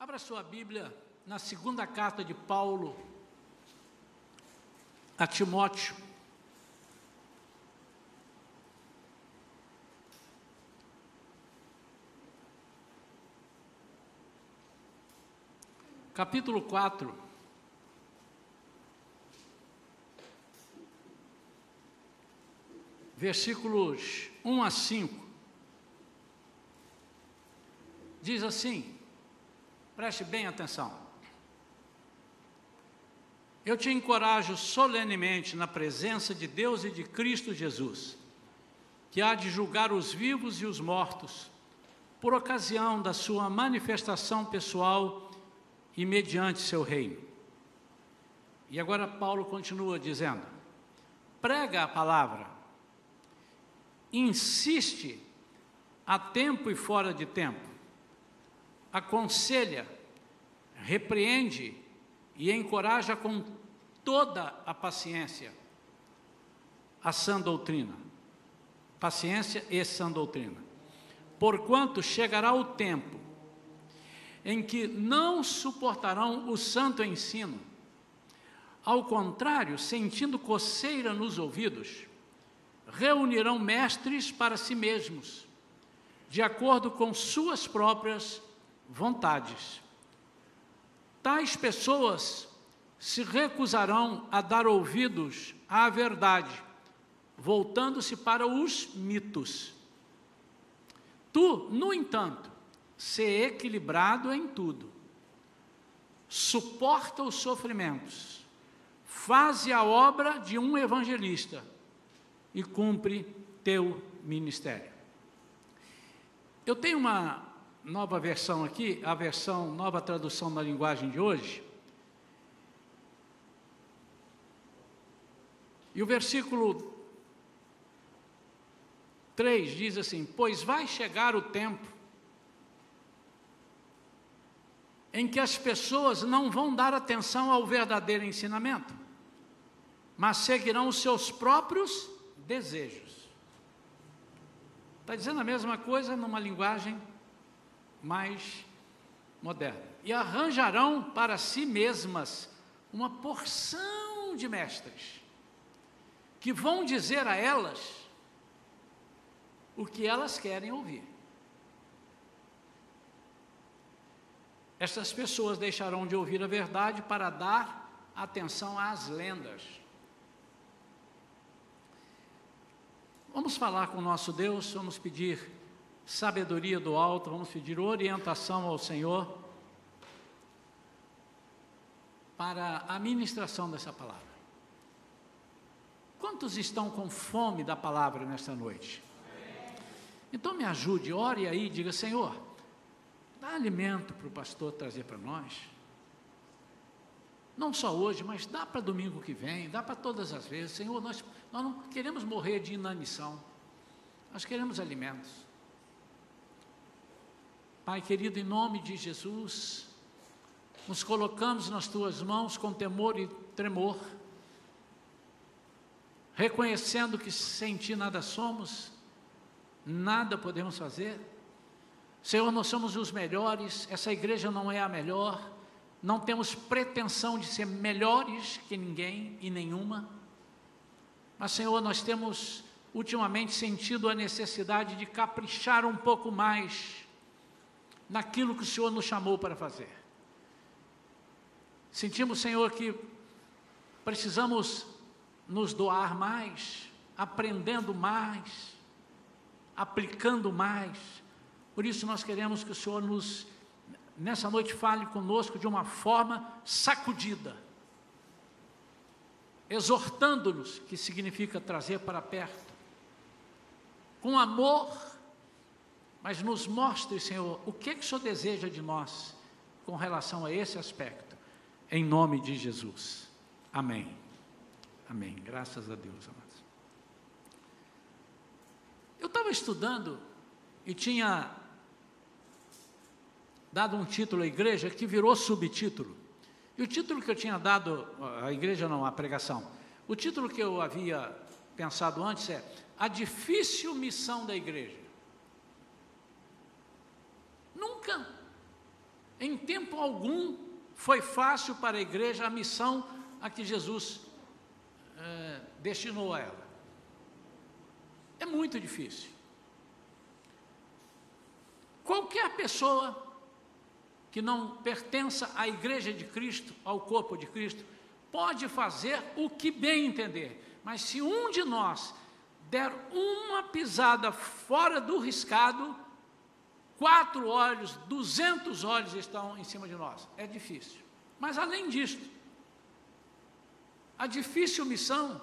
Abra sua Bíblia na segunda carta de Paulo a Timóteo. Capítulo 4. Versículos 1 a 5. Diz assim: Preste bem atenção. Eu te encorajo solenemente na presença de Deus e de Cristo Jesus, que há de julgar os vivos e os mortos, por ocasião da sua manifestação pessoal e mediante seu reino. E agora Paulo continua dizendo: prega a palavra, insiste a tempo e fora de tempo, aconselha, repreende e encoraja com toda a paciência a sã doutrina. Paciência e sã doutrina. Porquanto chegará o tempo em que não suportarão o santo ensino. Ao contrário, sentindo coceira nos ouvidos, reunirão mestres para si mesmos, de acordo com suas próprias vontades. Tais pessoas se recusarão a dar ouvidos à verdade, voltando-se para os mitos. Tu, no entanto, se equilibrado em tudo, suporta os sofrimentos, faze a obra de um evangelista e cumpre teu ministério. Eu tenho uma nova versão aqui, a versão, nova tradução da linguagem de hoje. E o versículo 3 diz assim: Pois vai chegar o tempo em que as pessoas não vão dar atenção ao verdadeiro ensinamento, mas seguirão os seus próprios desejos. Está dizendo a mesma coisa numa linguagem mais moderna. E arranjarão para si mesmas uma porção de mestres que vão dizer a elas o que elas querem ouvir. Essas pessoas deixarão de ouvir a verdade para dar atenção às lendas. Vamos falar com o nosso Deus, vamos pedir sabedoria do alto, vamos pedir orientação ao Senhor para a ministração dessa palavra. Quantos estão com fome da palavra nesta noite? Então me ajude, ore aí e diga: Senhor, dá alimento para o pastor trazer para nós. Não só hoje, mas dá para domingo que vem, dá para todas as vezes. Senhor, nós, nós não queremos morrer de inanição, nós queremos alimentos. Pai querido, em nome de Jesus, nos colocamos nas tuas mãos com temor e tremor, reconhecendo que sem ti nada somos, nada podemos fazer. Senhor, nós somos os melhores, essa igreja não é a melhor, não temos pretensão de ser melhores que ninguém e nenhuma, mas, Senhor, nós temos ultimamente sentido a necessidade de caprichar um pouco mais naquilo que o Senhor nos chamou para fazer. Sentimos, Senhor, que precisamos nos doar mais, aprendendo mais, aplicando mais. Por isso nós queremos que o Senhor nos nessa noite fale conosco de uma forma sacudida, exortando-nos, que significa trazer para perto, com amor mas nos mostre, Senhor, o que, que o Senhor deseja de nós com relação a esse aspecto, em nome de Jesus. Amém. Amém. Graças a Deus, amados. Eu estava estudando e tinha dado um título à igreja que virou subtítulo. E o título que eu tinha dado, à igreja não, à pregação, o título que eu havia pensado antes é A Difícil Missão da Igreja. Nunca Em tempo algum foi fácil para a igreja a missão a que Jesus é, destinou a ela. É muito difícil. Qualquer pessoa que não pertença à igreja de Cristo, ao corpo de Cristo, pode fazer o que bem entender. Mas se um de nós der uma pisada fora do riscado, quatro olhos, duzentos olhos estão em cima de nós. É difícil. Mas além disso, a difícil missão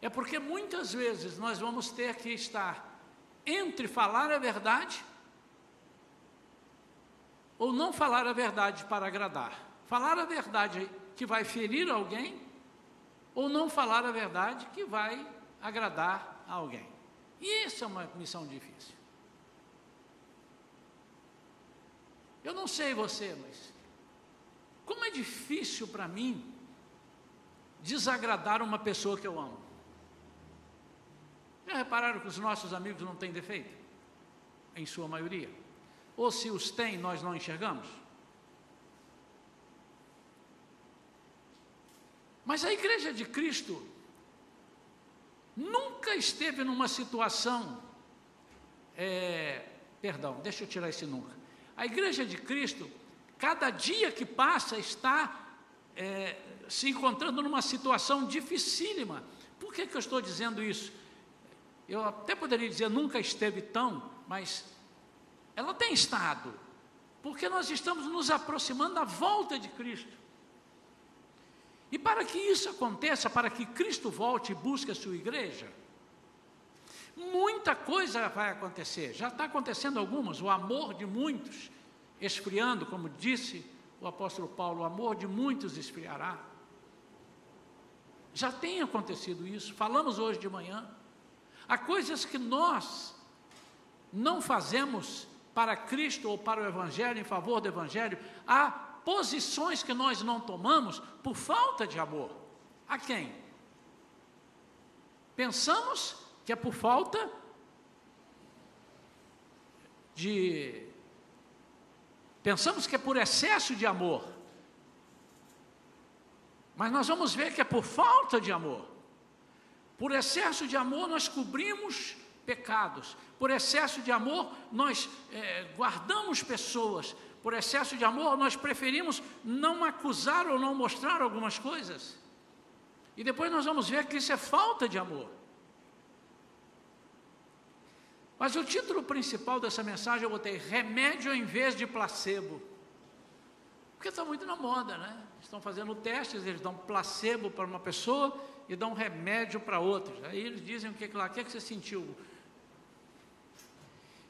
é porque muitas vezes nós vamos ter que estar entre falar a verdade ou não falar a verdade para agradar. Falar a verdade que vai ferir alguém ou não falar a verdade que vai agradar a alguém. E isso é uma missão difícil. Eu não sei você, mas como é difícil para mim desagradar uma pessoa que eu amo. Já repararam que os nossos amigos não têm defeito? Em sua maioria. Ou se os têm, nós não enxergamos? Mas a igreja de Cristo nunca esteve numa situação. É, perdão, deixa eu tirar esse nunca. A igreja de Cristo, cada dia que passa, está é, se encontrando numa situação dificílima. Por que, que eu estou dizendo isso? Eu até poderia dizer nunca esteve tão, mas ela tem estado, porque nós estamos nos aproximando da volta de Cristo. E para que isso aconteça, para que Cristo volte e busque a sua igreja, muita coisa vai acontecer. Já está acontecendo algumas, o amor de muitos esfriando, como disse o apóstolo Paulo, o amor de muitos esfriará. Já tem acontecido isso, falamos hoje de manhã. Há coisas que nós não fazemos para Cristo ou para o Evangelho, em favor do Evangelho, há posições que nós não tomamos por falta de amor. A quem? Pensamos que é por falta de. Pensamos que é por excesso de amor. Mas nós vamos ver que é por falta de amor. Por excesso de amor, nós cobrimos pecados. Por excesso de amor, nós é, guardamos pessoas por excesso de amor, nós preferimos não acusar ou não mostrar algumas coisas. E depois nós vamos ver que isso é falta de amor. Mas o título principal dessa mensagem eu botei remédio em vez de placebo. Porque está muito na moda, né? Estão fazendo testes, eles dão placebo para uma pessoa e dão remédio para outros. Aí eles dizem o que lá, o que, que você sentiu?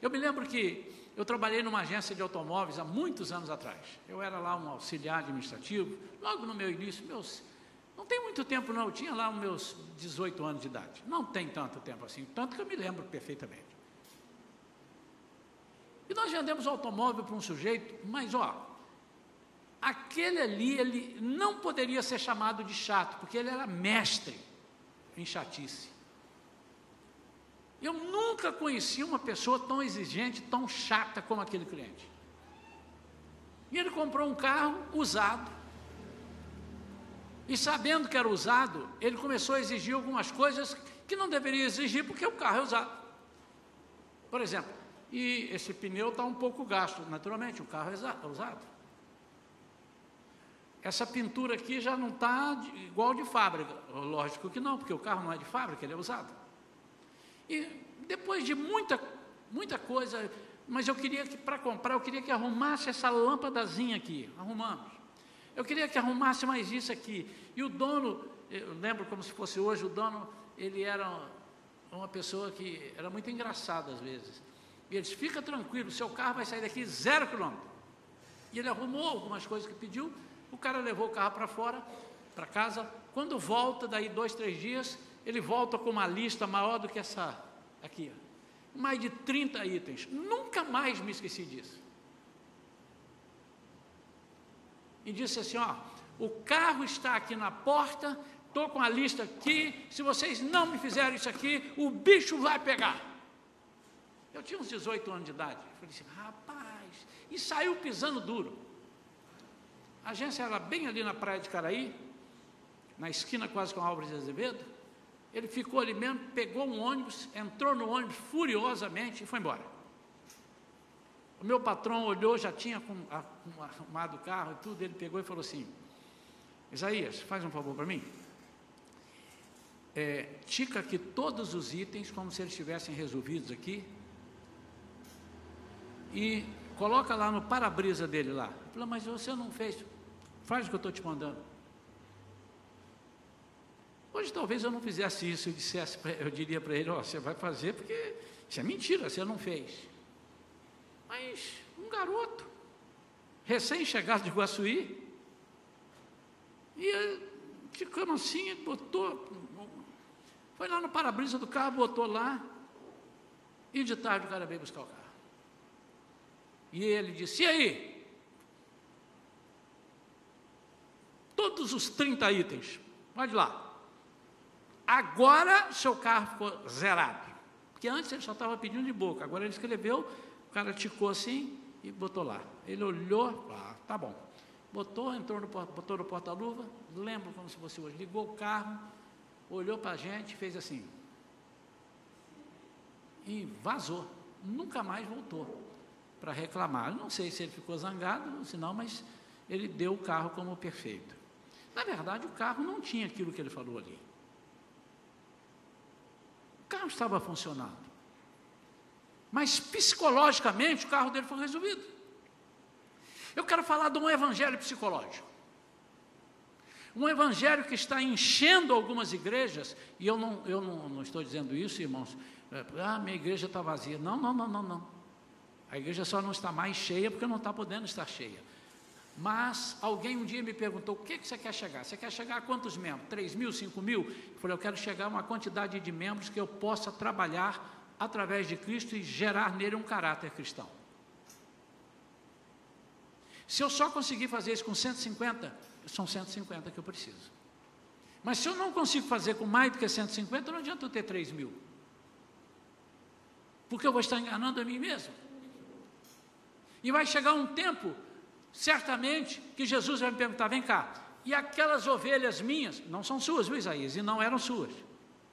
Eu me lembro que eu trabalhei numa agência de automóveis há muitos anos atrás. Eu era lá um auxiliar administrativo, logo no meu início, meus. Não tem muito tempo, não. Eu tinha lá os meus 18 anos de idade. Não tem tanto tempo assim, tanto que eu me lembro perfeitamente. E nós vendemos automóvel para um sujeito, mas ó, aquele ali, ele não poderia ser chamado de chato, porque ele era mestre em chatice. Eu nunca conheci uma pessoa tão exigente, tão chata como aquele cliente. E ele comprou um carro usado. E sabendo que era usado, ele começou a exigir algumas coisas que não deveria exigir porque o carro é usado. Por exemplo, e esse pneu está um pouco gasto, naturalmente, o carro é usado. Essa pintura aqui já não está igual de fábrica. Lógico que não, porque o carro não é de fábrica, ele é usado. E depois de muita, muita coisa, mas eu queria que, para comprar, eu queria que arrumasse essa lâmpadazinha aqui. Arrumamos. Eu queria que arrumasse mais isso aqui. E o dono, eu lembro como se fosse hoje, o dono, ele era uma pessoa que era muito engraçado às vezes. E ele disse, fica tranquilo, seu carro vai sair daqui zero quilômetro. E ele arrumou algumas coisas que pediu, o cara levou o carro para fora, para casa. Quando volta, daí dois, três dias, ele volta com uma lista maior do que essa aqui, mais de 30 itens. Nunca mais me esqueci disso. E disse assim: ó, o carro está aqui na porta, estou com a lista aqui. Se vocês não me fizerem isso aqui, o bicho vai pegar. Eu tinha uns 18 anos de idade. Eu falei assim, rapaz, e saiu pisando duro. A agência era bem ali na praia de Caraí, na esquina quase com a Álvares de Azevedo. Ele ficou ali mesmo, pegou um ônibus, entrou no ônibus furiosamente e foi embora. O meu patrão olhou, já tinha arrumado o carro e tudo, ele pegou e falou assim: Isaías, faz um favor para mim. É, tica aqui todos os itens como se eles estivessem resolvidos aqui e coloca lá no para-brisa dele lá. Falou, mas você não fez, faz o que eu estou te mandando. Hoje talvez eu não fizesse isso, eu, dissesse eu diria para ele, ó, oh, você vai fazer porque isso é mentira, você não fez. Mas um garoto, recém-chegado de Guaçuí, e ficamos assim, botou, foi lá no para-brisa do carro, botou lá, e de tarde o cara veio buscar o carro. E ele disse: E aí? Todos os 30 itens, pode lá. Agora seu carro ficou zerado. Porque antes ele só estava pedindo de boca, agora ele escreveu, o cara ticou assim e botou lá. Ele olhou, ah, tá bom. Botou, entrou no, botou no porta-luva, lembro como se fosse hoje, ligou o carro, olhou para a gente, fez assim. E vazou. Nunca mais voltou para reclamar. não sei se ele ficou zangado, se não, mas ele deu o carro como perfeito. Na verdade, o carro não tinha aquilo que ele falou ali. O carro estava funcionando. Mas psicologicamente o carro dele foi resolvido. Eu quero falar de um evangelho psicológico. Um evangelho que está enchendo algumas igrejas, e eu não, eu não, não estou dizendo isso, irmãos, é, ah, minha igreja está vazia. Não, não, não, não, não. A igreja só não está mais cheia porque não está podendo estar cheia. Mas alguém um dia me perguntou: o que, que você quer chegar? Você quer chegar a quantos membros? 3 mil, 5 mil? Eu falei: eu quero chegar a uma quantidade de membros que eu possa trabalhar através de Cristo e gerar nele um caráter cristão. Se eu só conseguir fazer isso com 150, são 150 que eu preciso. Mas se eu não consigo fazer com mais do que 150, não adianta eu ter 3 mil. Porque eu vou estar enganando a mim mesmo. E vai chegar um tempo, certamente, que Jesus vai me perguntar: vem cá, e aquelas ovelhas minhas, não são suas, viu, Isaías? E não eram suas,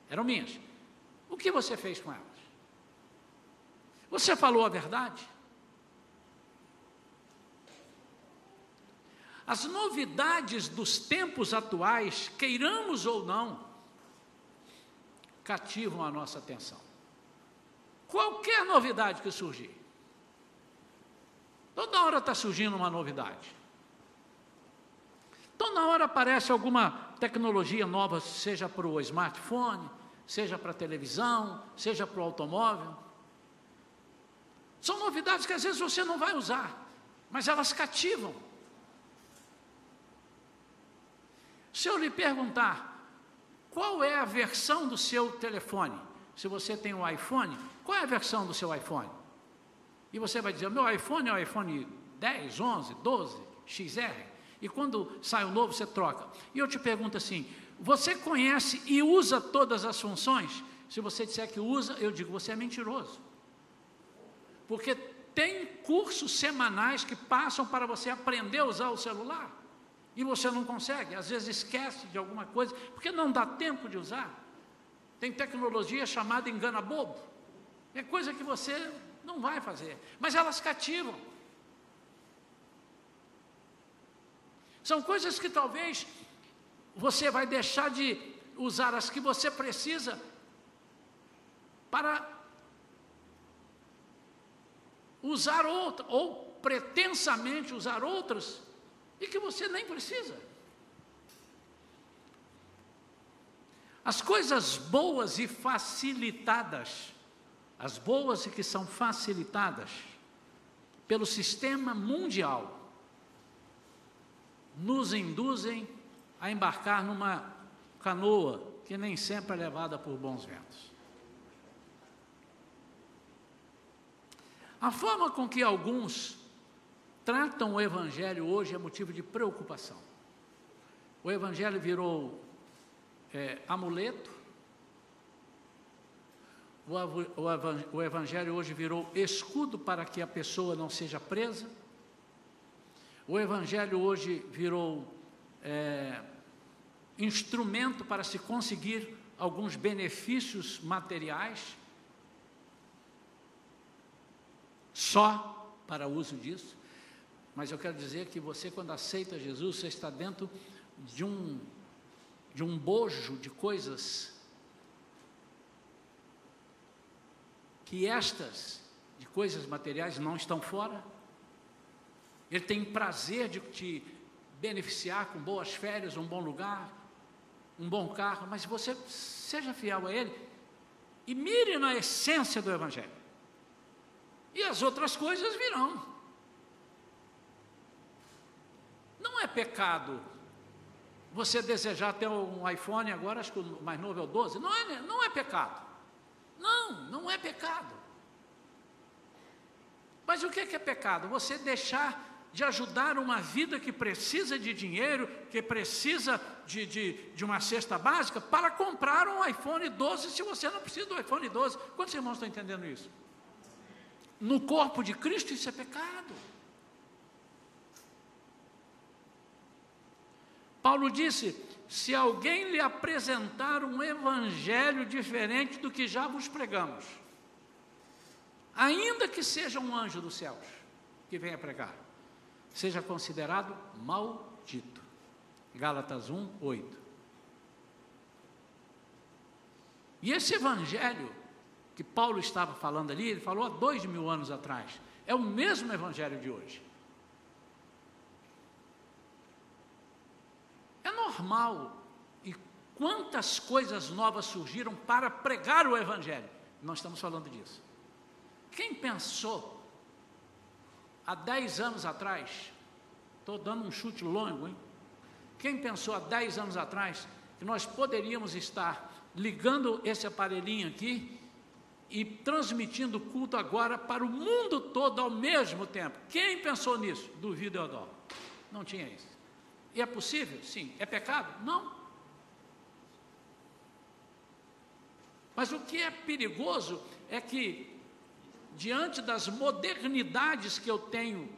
eram minhas. O que você fez com elas? Você falou a verdade? As novidades dos tempos atuais, queiramos ou não, cativam a nossa atenção. Qualquer novidade que surgir, Toda hora está surgindo uma novidade. Toda hora aparece alguma tecnologia nova, seja para o smartphone, seja para a televisão, seja para o automóvel. São novidades que às vezes você não vai usar, mas elas cativam. Se eu lhe perguntar qual é a versão do seu telefone, se você tem um iPhone, qual é a versão do seu iPhone? E você vai dizer: meu iPhone é o iPhone 10, 11, 12, XR. E quando sai o novo, você troca. E eu te pergunto assim: você conhece e usa todas as funções? Se você disser que usa, eu digo: você é mentiroso. Porque tem cursos semanais que passam para você aprender a usar o celular. E você não consegue, às vezes esquece de alguma coisa, porque não dá tempo de usar. Tem tecnologia chamada engana bobo. É coisa que você não vai fazer. Mas elas cativam. São coisas que talvez você vai deixar de usar as que você precisa para usar outra, ou pretensamente usar outras, e que você nem precisa. As coisas boas e facilitadas as boas e que são facilitadas pelo sistema mundial, nos induzem a embarcar numa canoa que nem sempre é levada por bons ventos. A forma com que alguns tratam o Evangelho hoje é motivo de preocupação. O Evangelho virou é, amuleto, o Evangelho hoje virou escudo para que a pessoa não seja presa. O Evangelho hoje virou é, instrumento para se conseguir alguns benefícios materiais, só para uso disso. Mas eu quero dizer que você, quando aceita Jesus, você está dentro de um, de um bojo de coisas que estas, de coisas materiais, não estão fora. Ele tem prazer de te beneficiar com boas férias, um bom lugar, um bom carro, mas você seja fiel a Ele e mire na essência do Evangelho. E as outras coisas virão. Não é pecado você desejar ter um iPhone agora, acho que o mais novo é o 12. Não é, não é pecado. Não, não é pecado. Mas o que é, que é pecado? Você deixar de ajudar uma vida que precisa de dinheiro, que precisa de, de, de, uma cesta básica, para comprar um iPhone 12 se você não precisa do iPhone 12. Quantos irmãos estão entendendo isso? No corpo de Cristo isso é pecado. Paulo disse: se alguém lhe apresentar um evangelho diferente do que já vos pregamos, ainda que seja um anjo dos céus que venha pregar, seja considerado maldito. Gálatas 1, 8. E esse evangelho que Paulo estava falando ali, ele falou há dois mil anos atrás, é o mesmo evangelho de hoje. Normal. E quantas coisas novas surgiram para pregar o evangelho? Nós estamos falando disso. Quem pensou há 10 anos atrás, estou dando um chute longo, hein? Quem pensou há 10 anos atrás que nós poderíamos estar ligando esse aparelhinho aqui e transmitindo culto agora para o mundo todo ao mesmo tempo? Quem pensou nisso? Duvido eu não. Não tinha isso. E é possível? Sim. É pecado? Não. Mas o que é perigoso é que diante das modernidades que eu tenho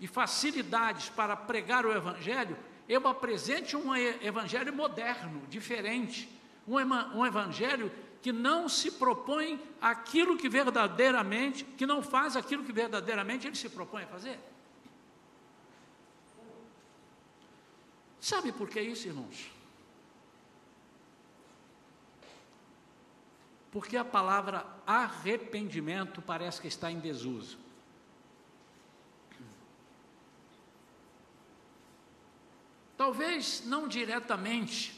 e facilidades para pregar o Evangelho, eu apresente um Evangelho moderno, diferente, um, um Evangelho que não se propõe aquilo que verdadeiramente, que não faz aquilo que verdadeiramente ele se propõe a fazer. Sabe por que isso, irmãos? porque a palavra arrependimento parece que está em desuso. Talvez não diretamente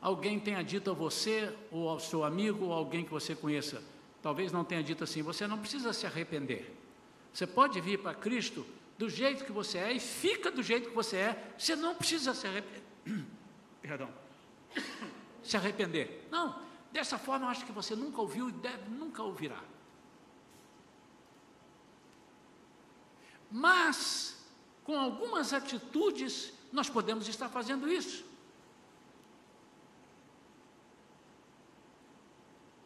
alguém tenha dito a você, ou ao seu amigo, ou alguém que você conheça, talvez não tenha dito assim: você não precisa se arrepender. Você pode vir para Cristo do jeito que você é e fica do jeito que você é, você não precisa se arrepender. Perdão. Se arrepender. Não, Dessa forma, eu acho que você nunca ouviu e deve, nunca ouvirá. Mas, com algumas atitudes, nós podemos estar fazendo isso.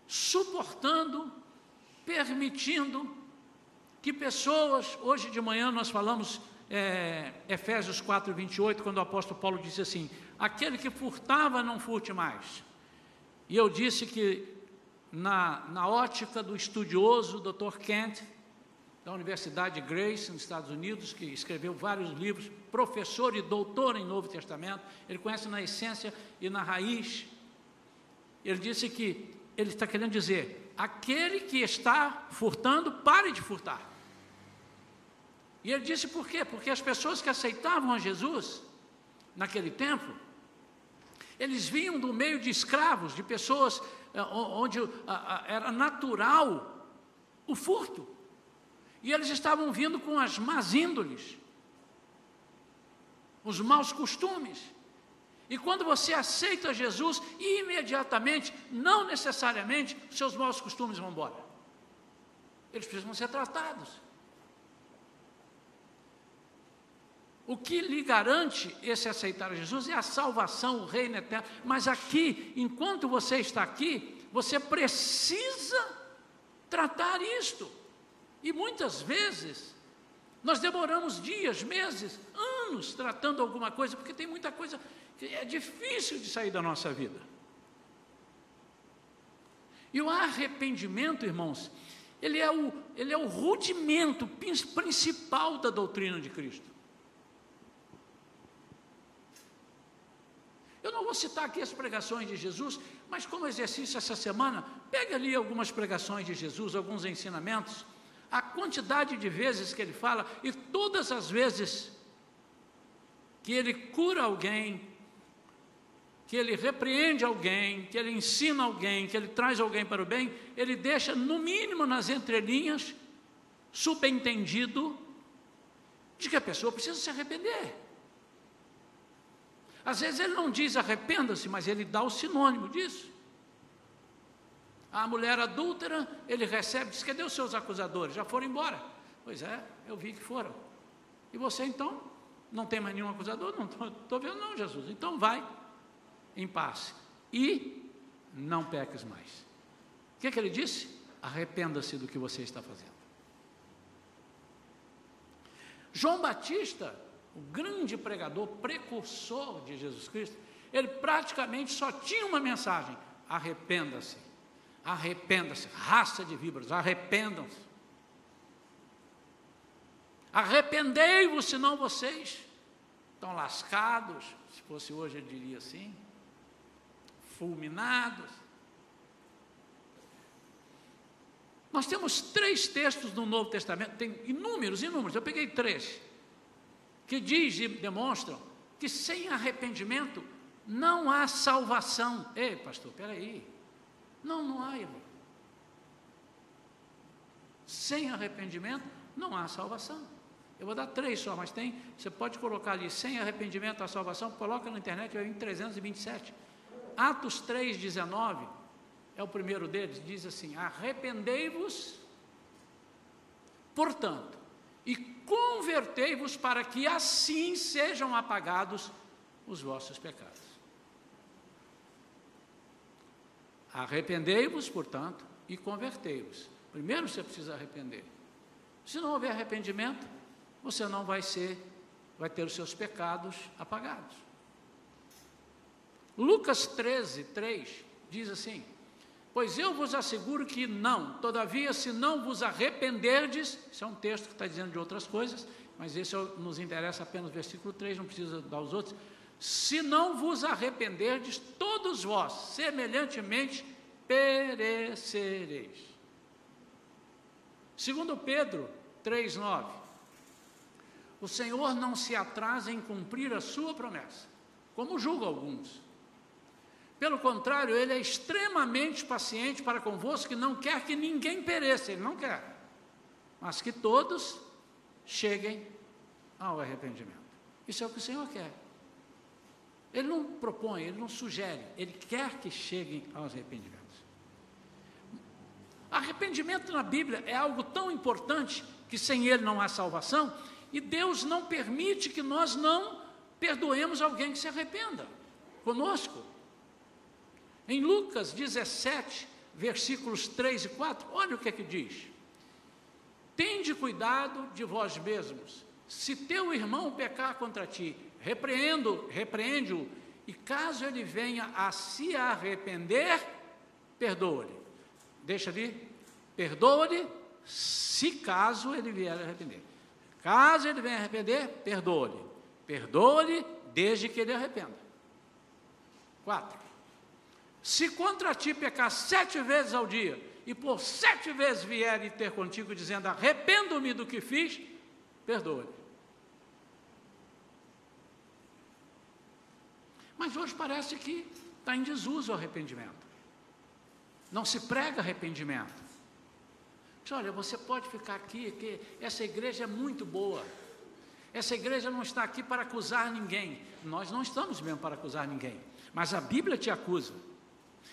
Suportando, permitindo que pessoas, hoje de manhã nós falamos é, Efésios 4, 28, quando o apóstolo Paulo disse assim: aquele que furtava, não furte mais e eu disse que, na, na ótica do estudioso Dr. Kent, da Universidade Grace, nos Estados Unidos, que escreveu vários livros, professor e doutor em Novo Testamento, ele conhece na essência e na raiz. Ele disse que ele está querendo dizer: aquele que está furtando, pare de furtar. E ele disse por quê? Porque as pessoas que aceitavam a Jesus naquele tempo eles vinham do meio de escravos, de pessoas eh, onde era natural o furto. E eles estavam vindo com as más índoles, os maus costumes. E quando você aceita Jesus, imediatamente, não necessariamente, seus maus costumes vão embora. Eles precisam ser tratados. O que lhe garante esse aceitar Jesus é a salvação, o reino eterno. Mas aqui, enquanto você está aqui, você precisa tratar isto. E muitas vezes, nós demoramos dias, meses, anos tratando alguma coisa, porque tem muita coisa que é difícil de sair da nossa vida. E o arrependimento, irmãos, ele é o, ele é o rudimento principal da doutrina de Cristo. Eu não vou citar aqui as pregações de Jesus, mas como exercício essa semana, pegue ali algumas pregações de Jesus, alguns ensinamentos, a quantidade de vezes que ele fala, e todas as vezes que ele cura alguém, que ele repreende alguém, que ele ensina alguém, que ele traz alguém para o bem, ele deixa, no mínimo nas entrelinhas, subentendido de que a pessoa precisa se arrepender. Às vezes ele não diz arrependa-se, mas ele dá o sinônimo disso. A mulher adúltera, ele recebe, diz: cadê os seus acusadores? Já foram embora. Pois é, eu vi que foram. E você então? Não tem mais nenhum acusador? Não estou vendo, não, Jesus. Então vai em paz. E não peques mais. O que, que ele disse? Arrependa-se do que você está fazendo. João Batista o grande pregador, precursor de Jesus Cristo, ele praticamente só tinha uma mensagem: arrependa-se, arrependa-se, raça de víboras, arrependam-se. Arrependei-vos, senão vocês estão lascados, se fosse hoje ele diria assim, fulminados. Nós temos três textos no Novo Testamento, tem inúmeros, inúmeros, eu peguei três que diz e demonstram que sem arrependimento não há salvação. Ei, pastor, peraí. Não, não há, irmão. Sem arrependimento não há salvação. Eu vou dar três só, mas tem, você pode colocar ali, sem arrependimento a salvação, coloca na internet, vai vir 327. Atos 3, 19, é o primeiro deles, diz assim: arrependei-vos, portanto, e convertei-vos para que assim sejam apagados os vossos pecados. Arrependei-vos, portanto, e convertei-vos. Primeiro você precisa arrepender. Se não houver arrependimento, você não vai ser, vai ter os seus pecados apagados. Lucas 13, 3 diz assim: Pois eu vos asseguro que não, todavia, se não vos arrependerdes, isso é um texto que está dizendo de outras coisas, mas esse é nos interessa apenas o versículo 3, não precisa dar os outros. Se não vos arrependerdes, todos vós, semelhantemente, perecereis. Segundo Pedro 3,9, o Senhor não se atrasa em cumprir a sua promessa, como julga alguns pelo contrário, ele é extremamente paciente para convosco, que não quer que ninguém pereça, ele não quer, mas que todos cheguem ao arrependimento. Isso é o que o Senhor quer. Ele não propõe, ele não sugere, ele quer que cheguem aos arrependimentos. Arrependimento na Bíblia é algo tão importante que sem ele não há salvação, e Deus não permite que nós não perdoemos alguém que se arrependa conosco. Em Lucas 17, versículos 3 e 4, olha o que é que diz: Tende cuidado de vós mesmos. Se teu irmão pecar contra ti, repreendo, repreende-o, e caso ele venha a se arrepender, perdoa-lhe. Deixa ali, perdoa-lhe, se caso ele vier a arrepender. Caso ele venha a arrepender, perdoa-lhe. Perdoa-lhe desde que ele arrependa. Quatro. Se contra ti pecar sete vezes ao dia, e por sete vezes vier e ter contigo, dizendo: Arrependo-me do que fiz, perdoa-lhe. Mas hoje parece que está em desuso o arrependimento. Não se prega arrependimento. Diz, olha, você pode ficar aqui, que essa igreja é muito boa. Essa igreja não está aqui para acusar ninguém. Nós não estamos mesmo para acusar ninguém. Mas a Bíblia te acusa.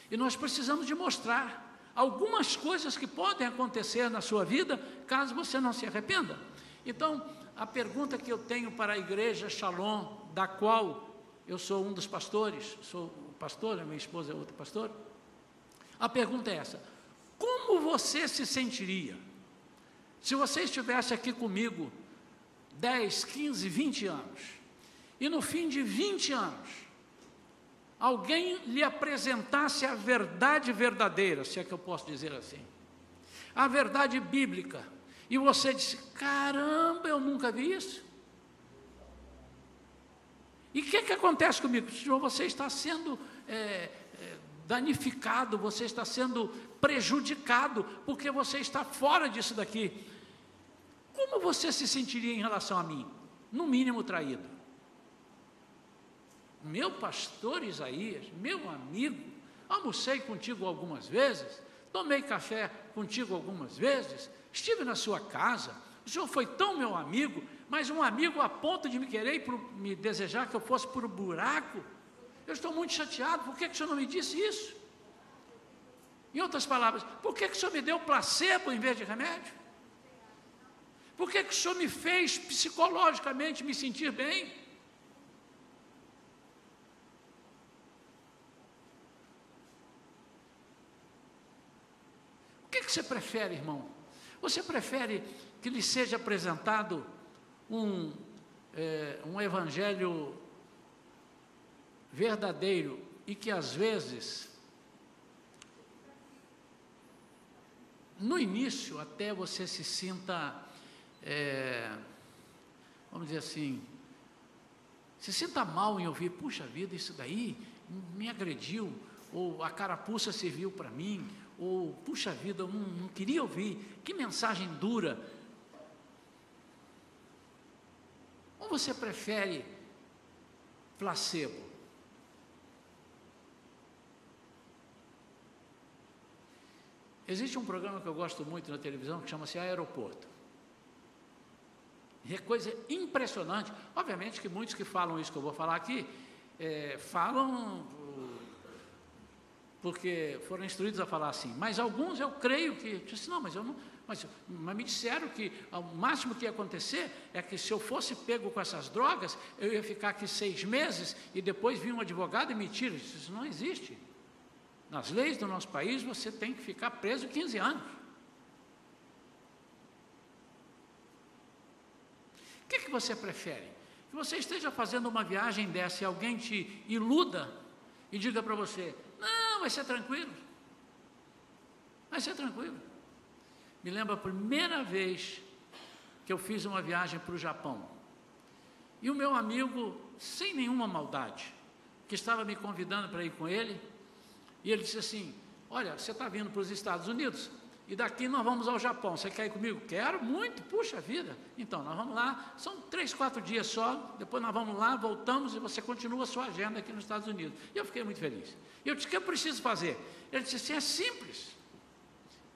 E nós precisamos de mostrar algumas coisas que podem acontecer na sua vida caso você não se arrependa. Então, a pergunta que eu tenho para a igreja Shalom, da qual eu sou um dos pastores, sou pastor, minha esposa é outra pastora. A pergunta é essa: como você se sentiria se você estivesse aqui comigo 10, 15, 20 anos e no fim de 20 anos, alguém lhe apresentasse a verdade verdadeira, se é que eu posso dizer assim, a verdade bíblica, e você disse: caramba, eu nunca vi isso. E o que, que acontece comigo? Senhor, você está sendo é, é, danificado, você está sendo prejudicado, porque você está fora disso daqui. Como você se sentiria em relação a mim? No mínimo traído. Meu pastor Isaías, meu amigo, almocei contigo algumas vezes, tomei café contigo algumas vezes, estive na sua casa, o senhor foi tão meu amigo, mas um amigo a ponto de me querer e me desejar que eu fosse por um buraco. Eu estou muito chateado, por que, que o senhor não me disse isso? Em outras palavras, por que, que o senhor me deu placebo em vez de remédio? Por que, que o senhor me fez psicologicamente me sentir bem? O você prefere, irmão? Você prefere que lhe seja apresentado um, é, um evangelho verdadeiro e que às vezes, no início, até você se sinta, é, vamos dizer assim, se sinta mal em ouvir, puxa vida, isso daí me agrediu, ou a carapuça serviu para mim, ou, puxa vida, eu não, não queria ouvir, que mensagem dura. Ou você prefere placebo? Existe um programa que eu gosto muito na televisão que chama-se Aeroporto. E é coisa impressionante. Obviamente que muitos que falam isso que eu vou falar aqui, é, falam porque foram instruídos a falar assim. Mas alguns eu creio que, disse, não, mas eu não. Mas, mas me disseram que o máximo que ia acontecer é que se eu fosse pego com essas drogas, eu ia ficar aqui seis meses e depois vir um advogado e me tira. Isso não existe. Nas leis do nosso país, você tem que ficar preso 15 anos. O que, que você prefere? Que você esteja fazendo uma viagem dessa e alguém te iluda e diga para você: não, vai ser tranquilo. Vai ser tranquilo. Me lembro a primeira vez que eu fiz uma viagem para o Japão. E o meu amigo, sem nenhuma maldade, que estava me convidando para ir com ele, e ele disse assim: Olha, você está vindo para os Estados Unidos? E daqui nós vamos ao Japão. Você quer ir comigo? Quero muito, puxa vida. Então, nós vamos lá, são três, quatro dias só, depois nós vamos lá, voltamos e você continua a sua agenda aqui nos Estados Unidos. E eu fiquei muito feliz. E eu disse: o que eu preciso fazer? Ele disse assim: é simples.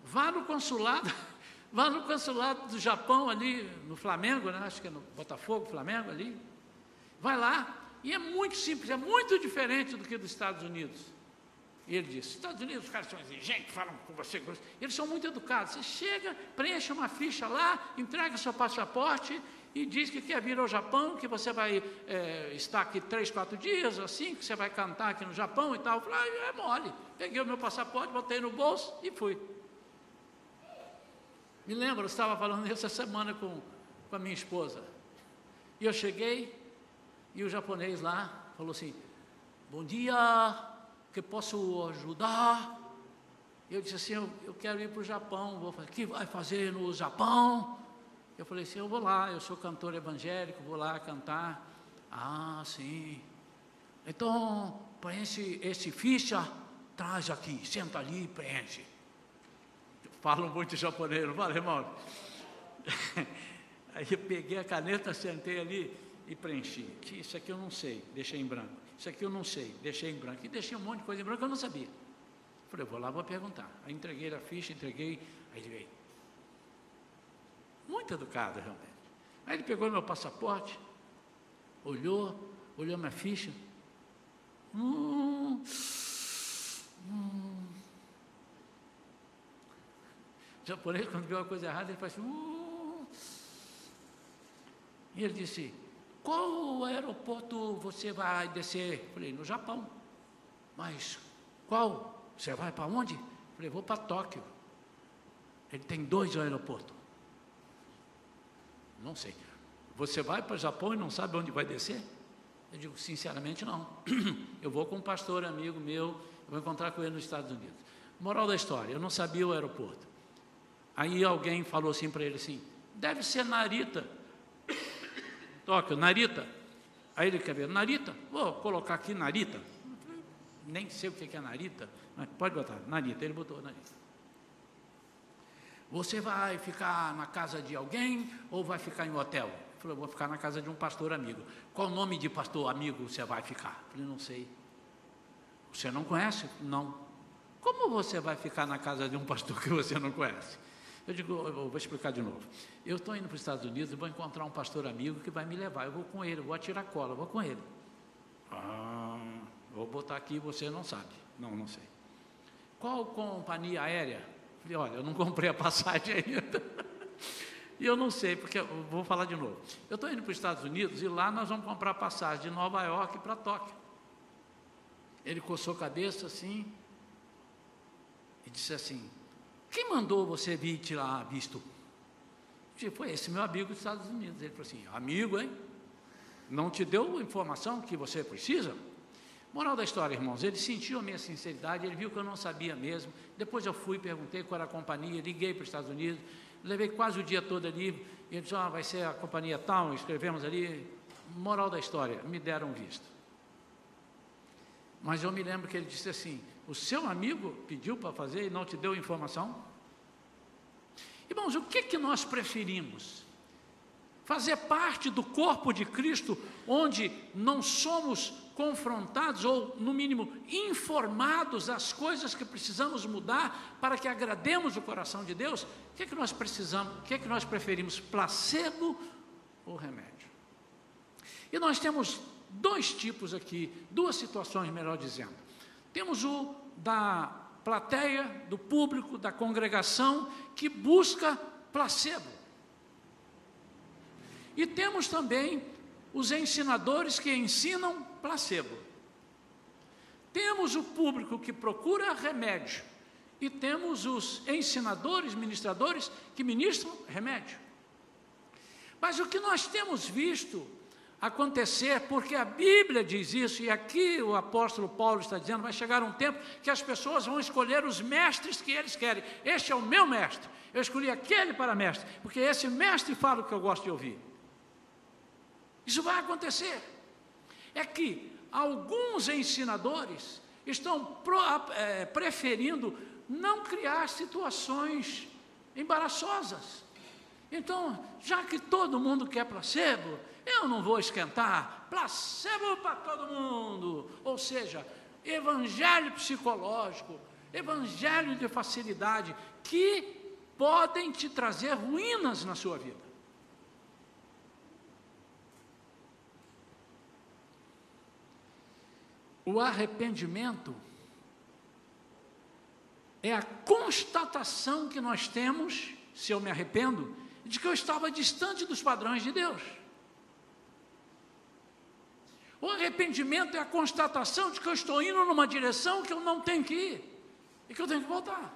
Vá no consulado, vá no consulado do Japão ali no Flamengo, né? acho que é no Botafogo, Flamengo ali. Vai lá, e é muito simples, é muito diferente do que dos Estados Unidos. E ele disse: Estados Unidos, os caras são exigentes, falam com você. Eles são muito educados. Você chega, preenche uma ficha lá, entrega seu passaporte e diz que quer vir ao Japão, que você vai é, estar aqui três, quatro dias, assim, que você vai cantar aqui no Japão e tal. Eu falei: ah, é mole. Peguei o meu passaporte, botei no bolso e fui. Me lembro, eu estava falando essa semana com, com a minha esposa. E eu cheguei e o japonês lá falou assim: Bom dia que posso ajudar? Eu disse assim, eu, eu quero ir para o Japão, vou fazer, que vai fazer no Japão? Eu falei assim, eu vou lá, eu sou cantor evangélico, vou lá cantar. Ah, sim. Então, preenche esse ficha, traz aqui, senta ali e preenche. Falam muito japonês, não fala, irmão? Aí eu peguei a caneta, sentei ali e preenchi. Isso aqui eu não sei, deixei em branco. Isso aqui eu não sei, deixei em branco. E deixei um monte de coisa em branco que eu não sabia. Falei, eu vou lá, vou perguntar. Aí entreguei a ficha, entreguei, aí ele veio. Muito educado, realmente. Aí ele pegou meu passaporte, olhou, olhou minha ficha. Hum, hum. O japonês, quando viu uma coisa errada, ele faz assim. Hum. E ele disse: qual aeroporto você vai descer? Falei, no Japão. Mas qual? Você vai para onde? Falei, vou para Tóquio. Ele tem dois aeroportos. Não sei. Você vai para o Japão e não sabe onde vai descer? Eu digo, sinceramente, não. Eu vou com um pastor amigo meu, eu vou encontrar com ele nos Estados Unidos. Moral da história, eu não sabia o aeroporto. Aí alguém falou assim para ele assim, deve ser Narita. Tóquio, Narita. Aí ele quer ver, Narita, vou colocar aqui Narita. Nem sei o que é Narita, mas pode botar, Narita. Ele botou Narita. Você vai ficar na casa de alguém ou vai ficar em um hotel? Ele falou, vou ficar na casa de um pastor amigo. Qual nome de pastor amigo você vai ficar? Eu falei, não sei. Você não conhece? Não. Como você vai ficar na casa de um pastor que você não conhece? Eu digo, eu vou explicar de novo. Eu estou indo para os Estados Unidos e vou encontrar um pastor amigo que vai me levar. Eu vou com ele, vou atirar cola, vou com ele. Ah, vou botar aqui, você não sabe. Não, não sei. Qual companhia aérea? Falei, olha, eu não comprei a passagem ainda. e eu não sei, porque eu vou falar de novo. Eu estou indo para os Estados Unidos e lá nós vamos comprar passagem de Nova York para Tóquio. Ele coçou a cabeça assim e disse assim: quem mandou você vir tirar visto? Foi esse meu amigo dos Estados Unidos. Ele falou assim: amigo, hein? Não te deu a informação que você precisa? Moral da história, irmãos, ele sentiu a minha sinceridade, ele viu que eu não sabia mesmo. Depois eu fui, perguntei qual era a companhia, liguei para os Estados Unidos, levei quase o dia todo ali. Ele disse: ah, vai ser a companhia tal, escrevemos ali. Moral da história, me deram visto. Mas eu me lembro que ele disse assim: o seu amigo pediu para fazer e não te deu informação? Irmãos, o que, que nós preferimos? Fazer parte do corpo de Cristo, onde não somos confrontados ou, no mínimo, informados das coisas que precisamos mudar para que agrademos o coração de Deus? O que, que nós precisamos, o que, que nós preferimos, placebo ou remédio? E nós temos dois tipos aqui, duas situações, melhor dizendo. Temos o da plateia, do público, da congregação que busca placebo. E temos também os ensinadores que ensinam placebo. Temos o público que procura remédio e temos os ensinadores, ministradores que ministram remédio. Mas o que nós temos visto acontecer, porque a Bíblia diz isso, e aqui o apóstolo Paulo está dizendo: vai chegar um tempo que as pessoas vão escolher os mestres que eles querem. Este é o meu mestre, eu escolhi aquele para mestre, porque esse mestre fala o que eu gosto de ouvir. Isso vai acontecer. É que alguns ensinadores estão pro, é, preferindo não criar situações embaraçosas. Então, já que todo mundo quer placebo, eu não vou esquentar, placebo para todo mundo. Ou seja, evangelho psicológico, evangelho de facilidade, que podem te trazer ruínas na sua vida. O arrependimento é a constatação que nós temos, se eu me arrependo, de que eu estava distante dos padrões de Deus. O arrependimento é a constatação de que eu estou indo numa direção que eu não tenho que ir e que eu tenho que voltar.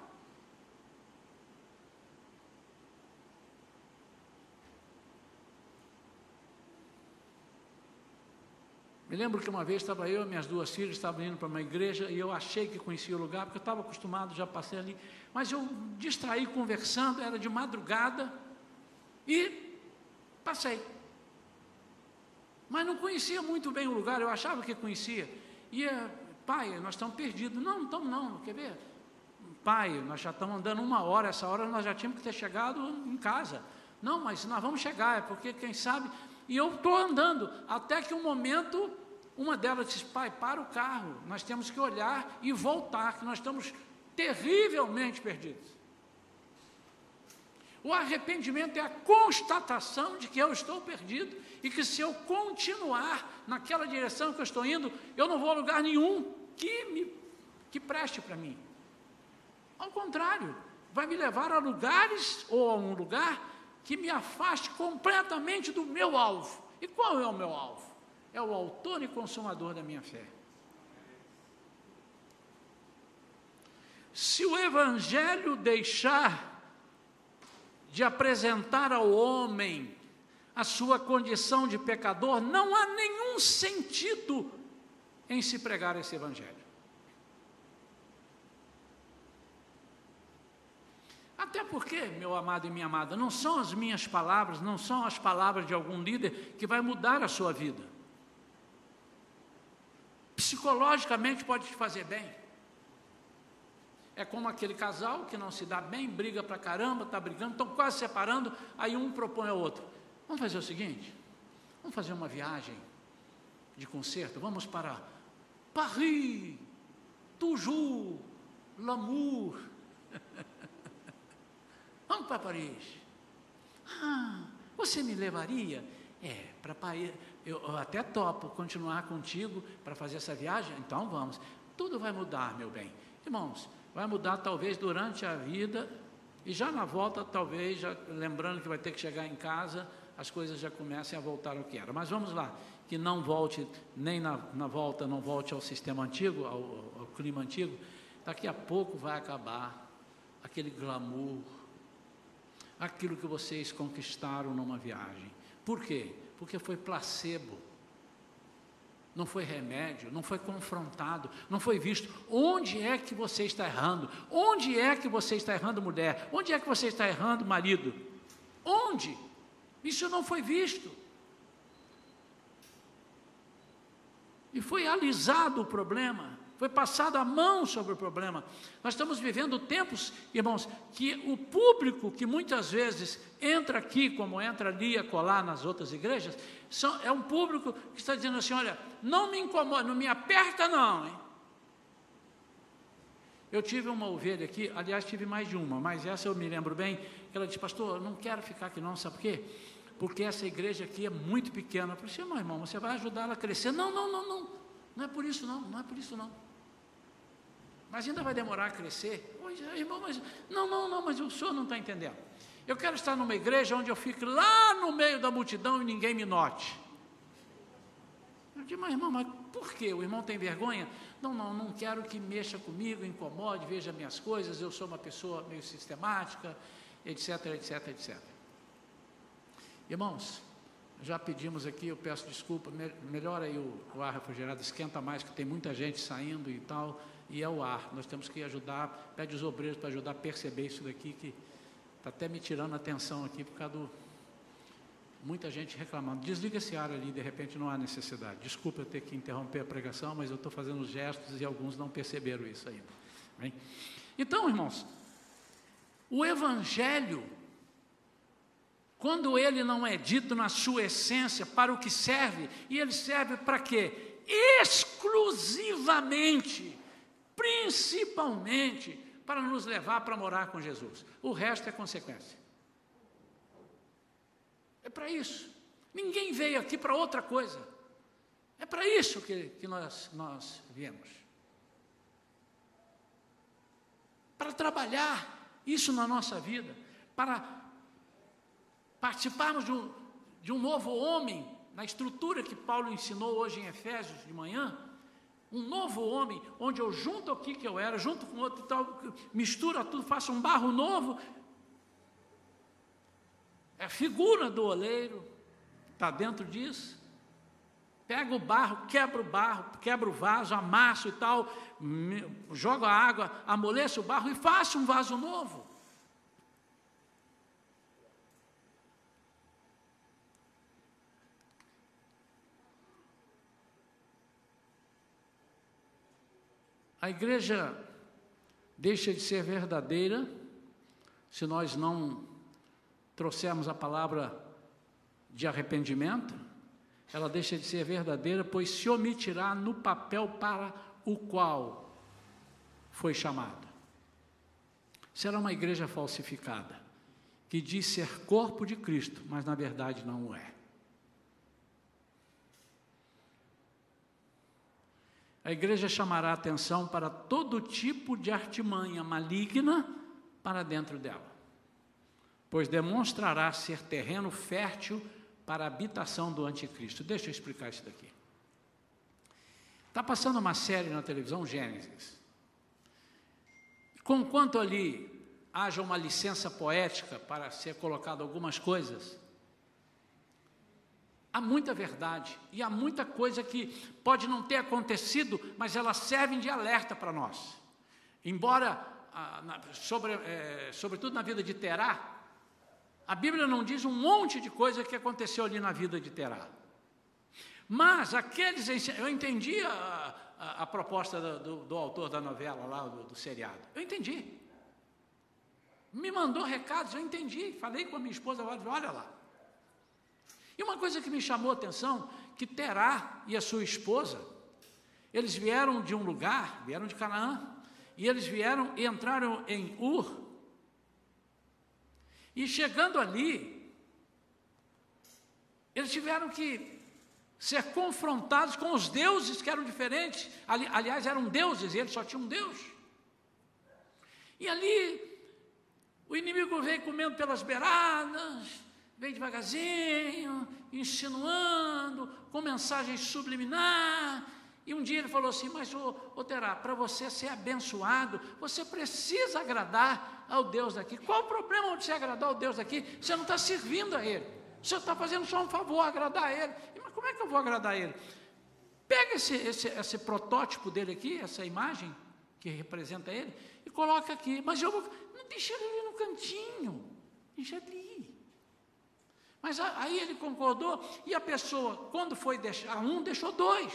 Me lembro que uma vez estava eu e minhas duas filhas estavam indo para uma igreja e eu achei que conhecia o lugar, porque eu estava acostumado, já passei ali, mas eu distraí conversando, era de madrugada e passei mas não conhecia muito bem o lugar, eu achava que conhecia. E, pai, nós estamos perdidos. Não, não estamos não, quer ver? Pai, nós já estamos andando uma hora, essa hora nós já tínhamos que ter chegado em casa. Não, mas nós vamos chegar, é porque quem sabe. E eu estou andando, até que um momento, uma delas disse: Pai, para o carro, nós temos que olhar e voltar, que nós estamos terrivelmente perdidos. O arrependimento é a constatação de que eu estou perdido e que se eu continuar naquela direção que eu estou indo, eu não vou a lugar nenhum que me que preste para mim. Ao contrário, vai me levar a lugares ou a um lugar que me afaste completamente do meu alvo. E qual é o meu alvo? É o autor e consumador da minha fé. Se o evangelho deixar de apresentar ao homem a sua condição de pecador, não há nenhum sentido em se pregar esse Evangelho. Até porque, meu amado e minha amada, não são as minhas palavras, não são as palavras de algum líder que vai mudar a sua vida. Psicologicamente pode te fazer bem. É como aquele casal que não se dá bem, briga pra caramba, está brigando, estão quase separando, aí um propõe ao outro: vamos fazer o seguinte, vamos fazer uma viagem de concerto, vamos para Paris, Toujours, L'amour. vamos para Paris. Ah, você me levaria? É, para Paris. Eu até topo continuar contigo para fazer essa viagem, então vamos. Tudo vai mudar, meu bem. Irmãos, vai mudar talvez durante a vida e já na volta, talvez, já, lembrando que vai ter que chegar em casa, as coisas já comecem a voltar ao que era. Mas vamos lá, que não volte, nem na, na volta, não volte ao sistema antigo, ao, ao clima antigo. Daqui a pouco vai acabar aquele glamour, aquilo que vocês conquistaram numa viagem. Por quê? Porque foi placebo não foi remédio, não foi confrontado, não foi visto. Onde é que você está errando? Onde é que você está errando, mulher? Onde é que você está errando, marido? Onde? Isso não foi visto. E foi alisado o problema foi passado a mão sobre o problema. Nós estamos vivendo tempos, irmãos, que o público que muitas vezes entra aqui, como entra ali a colar nas outras igrejas, são, é um público que está dizendo assim: olha, não me incomoda, não me aperta, não. Hein? Eu tive uma ovelha aqui, aliás, tive mais de uma, mas essa eu me lembro bem, ela disse, pastor, eu não quero ficar aqui não, sabe por quê? Porque essa igreja aqui é muito pequena. Eu falei irmão, você vai ajudar ela a crescer. Não, não, não, não. Não é por isso não, não é por isso não. Mas ainda vai demorar a crescer. Irmão, mas não, não, não, mas o senhor não está entendendo. Eu quero estar numa igreja onde eu fique lá no meio da multidão e ninguém me note. Eu digo, mas irmão, mas por quê? O irmão tem vergonha? Não, não, não quero que mexa comigo, incomode, veja minhas coisas, eu sou uma pessoa meio sistemática, etc, etc, etc. Irmãos, já pedimos aqui, eu peço desculpa, melhora aí o, o ar refrigerado, esquenta mais, que tem muita gente saindo e tal e é o ar. Nós temos que ajudar, pede os obreiros para ajudar a perceber isso daqui, que está até me tirando a atenção aqui por causa do. Muita gente reclamando. Desliga esse ar ali, de repente não há necessidade. Desculpa eu ter que interromper a pregação, mas eu estou fazendo os gestos e alguns não perceberam isso ainda. Bem? Então, irmãos, o Evangelho, quando ele não é dito na sua essência para o que serve, e ele serve para quê? Exclusivamente principalmente para nos levar para morar com Jesus. O resto é consequência. É para isso. Ninguém veio aqui para outra coisa. É para isso que, que nós, nós viemos. Para trabalhar isso na nossa vida, para participarmos de um, de um novo homem, na estrutura que Paulo ensinou hoje em Efésios de manhã, um novo homem, onde eu junto aqui que eu era, junto com outro e tal, mistura tudo, faço um barro novo. É a figura do oleiro, está dentro disso. Pega o barro, quebra o barro, quebra o vaso, amasso e tal, joga a água, amoleço o barro e faço um vaso novo. A igreja deixa de ser verdadeira se nós não trouxermos a palavra de arrependimento, ela deixa de ser verdadeira, pois se omitirá no papel para o qual foi chamada. Será uma igreja falsificada, que diz ser corpo de Cristo, mas na verdade não o é. A igreja chamará atenção para todo tipo de artimanha maligna para dentro dela, pois demonstrará ser terreno fértil para a habitação do anticristo. Deixa eu explicar isso daqui. Está passando uma série na televisão, Gênesis. Conquanto ali haja uma licença poética para ser colocado algumas coisas, Há muita verdade e há muita coisa que pode não ter acontecido, mas elas servem de alerta para nós. Embora, ah, sobre, é, sobretudo na vida de Terá, a Bíblia não diz um monte de coisa que aconteceu ali na vida de Terá. Mas aqueles, eu entendi a, a, a proposta do, do, do, autor da novela lá, do, do seriado. Eu entendi. Me mandou recados, eu entendi. Falei com a minha esposa, olha lá. E uma coisa que me chamou a atenção, que Terá e a sua esposa, eles vieram de um lugar, vieram de Canaã, e eles vieram e entraram em Ur. E chegando ali, eles tiveram que ser confrontados com os deuses que eram diferentes. Ali, aliás, eram deuses, e eles só tinham um Deus. E ali, o inimigo veio comendo pelas beiradas, veio devagarzinho, insinuando, com mensagens subliminar. E um dia ele falou assim: Mas, ô, ô Terá, para você ser abençoado, você precisa agradar ao Deus daqui. Qual o problema de você agradar ao Deus daqui? Você não está servindo a Ele. Você está fazendo só um favor, agradar a Ele. Mas como é que eu vou agradar a Ele? Pega esse, esse, esse protótipo dele aqui, essa imagem que representa ele, e coloca aqui. Mas eu vou. Não deixa ele ali no cantinho. Deixa ali. Mas aí ele concordou, e a pessoa, quando foi deixar um, deixou dois.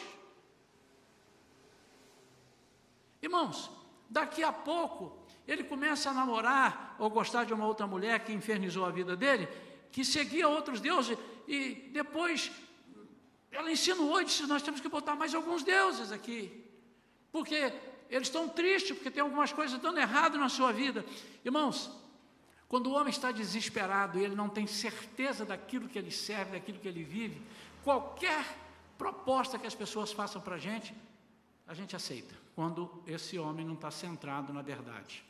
Irmãos, daqui a pouco, ele começa a namorar ou gostar de uma outra mulher que infernizou a vida dele, que seguia outros deuses, e depois ela insinuou e disse: Nós temos que botar mais alguns deuses aqui, porque eles estão tristes, porque tem algumas coisas dando errado na sua vida. Irmãos, quando o homem está desesperado e ele não tem certeza daquilo que ele serve, daquilo que ele vive, qualquer proposta que as pessoas façam para a gente, a gente aceita, quando esse homem não está centrado na verdade.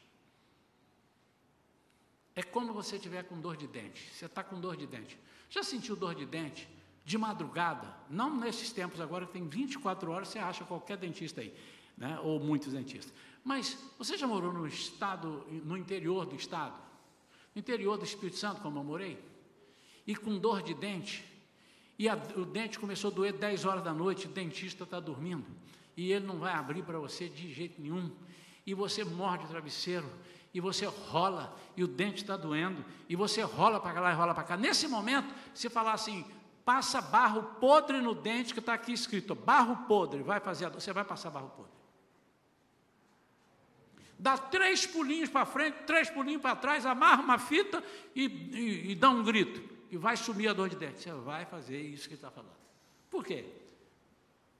É como você estiver com dor de dente. Você está com dor de dente. Já sentiu dor de dente? De madrugada? Não nesses tempos agora, tem 24 horas, você acha qualquer dentista aí, né? ou muitos dentistas. Mas você já morou no estado, no interior do estado? Interior do Espírito Santo, como eu morei, e com dor de dente, e a, o dente começou a doer 10 horas da noite, o dentista está dormindo, e ele não vai abrir para você de jeito nenhum, e você morde o travesseiro, e você rola, e o dente está doendo, e você rola para lá e rola para cá. Nesse momento, se falar assim, passa barro podre no dente, que está aqui escrito, barro podre, vai fazer, você vai passar barro podre dá três pulinhos para frente, três pulinhos para trás, amarra uma fita e, e, e, dá um grito. E vai sumir a dor de dente. Você vai fazer isso que está falando. Por quê?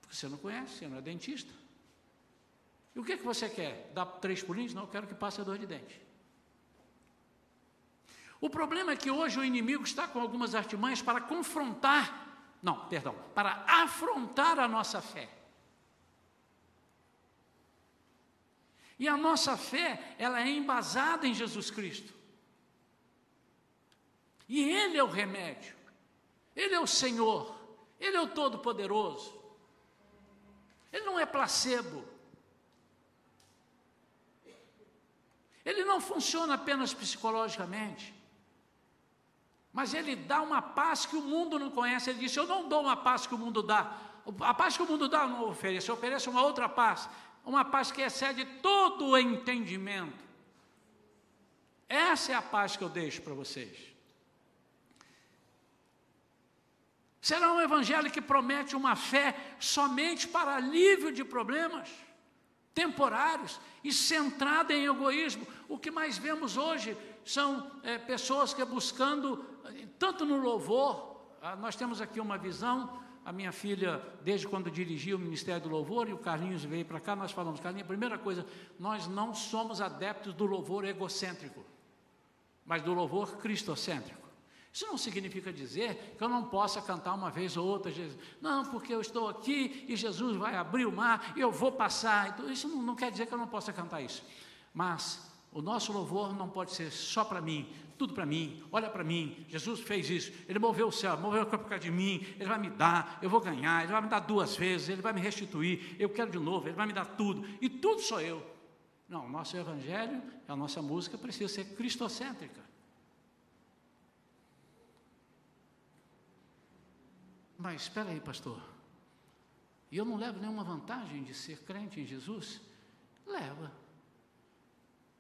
Porque você não conhece, você não é dentista. E o que, que você quer? Dar três pulinhos? Não, eu quero que passe a dor de dente. O problema é que hoje o inimigo está com algumas artimanhas para confrontar, não, perdão, para afrontar a nossa fé. E a nossa fé, ela é embasada em Jesus Cristo. E Ele é o remédio, Ele é o Senhor, Ele é o Todo-Poderoso. Ele não é placebo. Ele não funciona apenas psicologicamente, mas ele dá uma paz que o mundo não conhece. Ele disse: Eu não dou uma paz que o mundo dá. A paz que o mundo dá eu não ofereço, eu ofereço uma outra paz uma paz que excede todo o entendimento. Essa é a paz que eu deixo para vocês. Será um evangelho que promete uma fé somente para alívio de problemas temporários e centrada em egoísmo. O que mais vemos hoje são é, pessoas que buscando, tanto no louvor, ah, nós temos aqui uma visão a minha filha, desde quando dirigia o Ministério do Louvor, e o Carlinhos veio para cá, nós falamos, Carlinhos, primeira coisa, nós não somos adeptos do louvor egocêntrico, mas do louvor cristocêntrico. Isso não significa dizer que eu não possa cantar uma vez ou outra, Jesus. não, porque eu estou aqui e Jesus vai abrir o mar e eu vou passar. Então, isso não, não quer dizer que eu não possa cantar isso. Mas o nosso louvor não pode ser só para mim, tudo para mim, olha para mim, Jesus fez isso, Ele moveu o céu, moveu por causa de mim, Ele vai me dar, eu vou ganhar, Ele vai me dar duas vezes, Ele vai me restituir, eu quero de novo, Ele vai me dar tudo, e tudo sou eu. Não, o nosso Evangelho, a nossa música precisa ser cristocêntrica. Mas espera aí, pastor. E eu não levo nenhuma vantagem de ser crente em Jesus? Leva.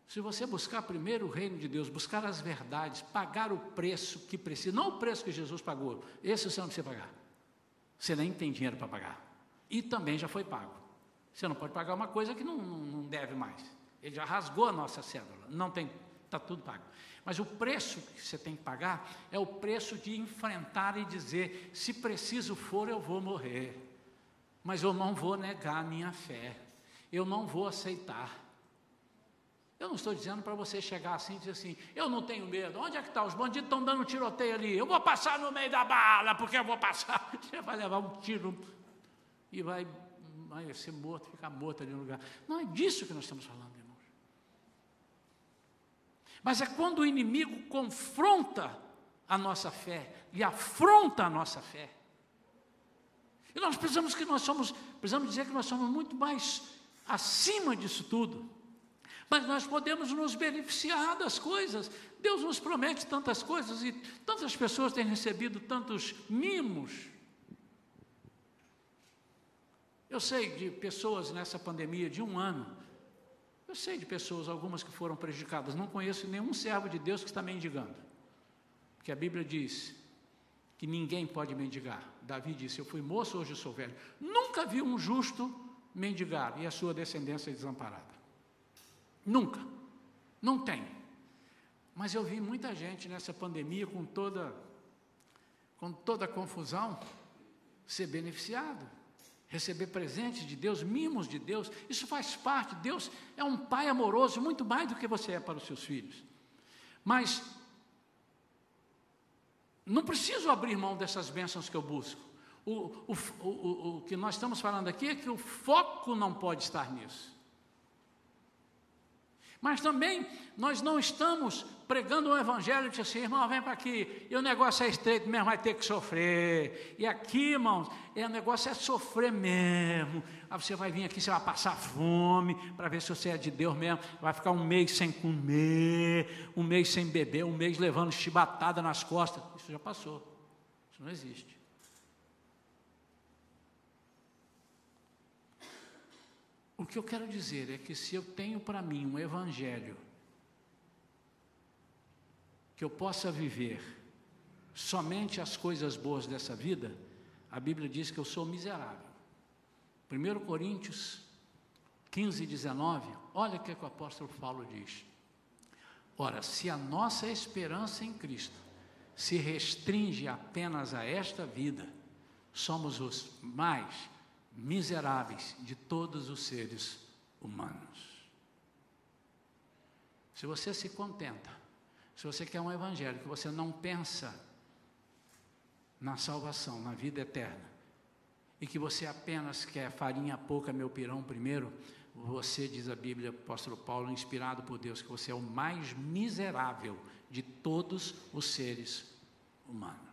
Se você buscar primeiro o reino de Deus, buscar as verdades, pagar o preço que precisa, não o preço que Jesus pagou, esse você não precisa pagar. Você nem tem dinheiro para pagar. E também já foi pago. Você não pode pagar uma coisa que não, não, deve mais. Ele já rasgou a nossa cédula. Não tem, está tudo pago. Mas o preço que você tem que pagar é o preço de enfrentar e dizer: se preciso for, eu vou morrer. Mas eu não vou negar a minha fé. Eu não vou aceitar. Eu não estou dizendo para você chegar assim e dizer assim: eu não tenho medo, onde é que está? Os bandidos estão dando tiroteio ali, eu vou passar no meio da bala, porque eu vou passar. Você vai levar um tiro e vai, vai ser morto, ficar morto ali no lugar. Não é disso que nós estamos falando, irmãos. Mas é quando o inimigo confronta a nossa fé e afronta a nossa fé. E nós precisamos que nós somos, precisamos dizer que nós somos muito mais acima disso tudo. Mas nós podemos nos beneficiar das coisas. Deus nos promete tantas coisas e tantas pessoas têm recebido tantos mimos. Eu sei de pessoas nessa pandemia de um ano, eu sei de pessoas, algumas que foram prejudicadas. Não conheço nenhum servo de Deus que está mendigando. Porque a Bíblia diz que ninguém pode mendigar. Davi disse: Eu fui moço, hoje sou velho. Nunca vi um justo mendigar e a sua descendência desamparada. Nunca. Não tem. Mas eu vi muita gente nessa pandemia com toda com toda a confusão ser beneficiado, receber presentes de Deus, mimos de Deus. Isso faz parte. Deus é um pai amoroso muito mais do que você é para os seus filhos. Mas não preciso abrir mão dessas bênçãos que eu busco. O, o, o, o, que nós estamos falando aqui é que o foco não pode estar nisso. Mas também nós não estamos pregando um evangelho de assim, irmão, vem para aqui, e o negócio é estreito mesmo, vai ter que sofrer. E aqui, irmãos, é, o negócio é sofrer mesmo. Aí você vai vir aqui, você vai passar fome, para ver se você é de Deus mesmo. Vai ficar um mês sem comer, um mês sem beber, um mês levando chibatada nas costas. Isso já passou. Isso não existe. O que eu quero dizer é que se eu tenho para mim um evangelho que eu possa viver somente as coisas boas dessa vida, a Bíblia diz que eu sou miserável. 1 Coríntios 15, 19, olha o que, é que o apóstolo Paulo diz. Ora, se a nossa esperança em Cristo se restringe apenas a esta vida, somos os mais miseráveis de todos os seres humanos. Se você se contenta, se você quer um evangelho que você não pensa na salvação, na vida eterna, e que você apenas quer farinha pouca, meu pirão primeiro, você, diz a Bíblia, apóstolo Paulo, inspirado por Deus, que você é o mais miserável de todos os seres humanos.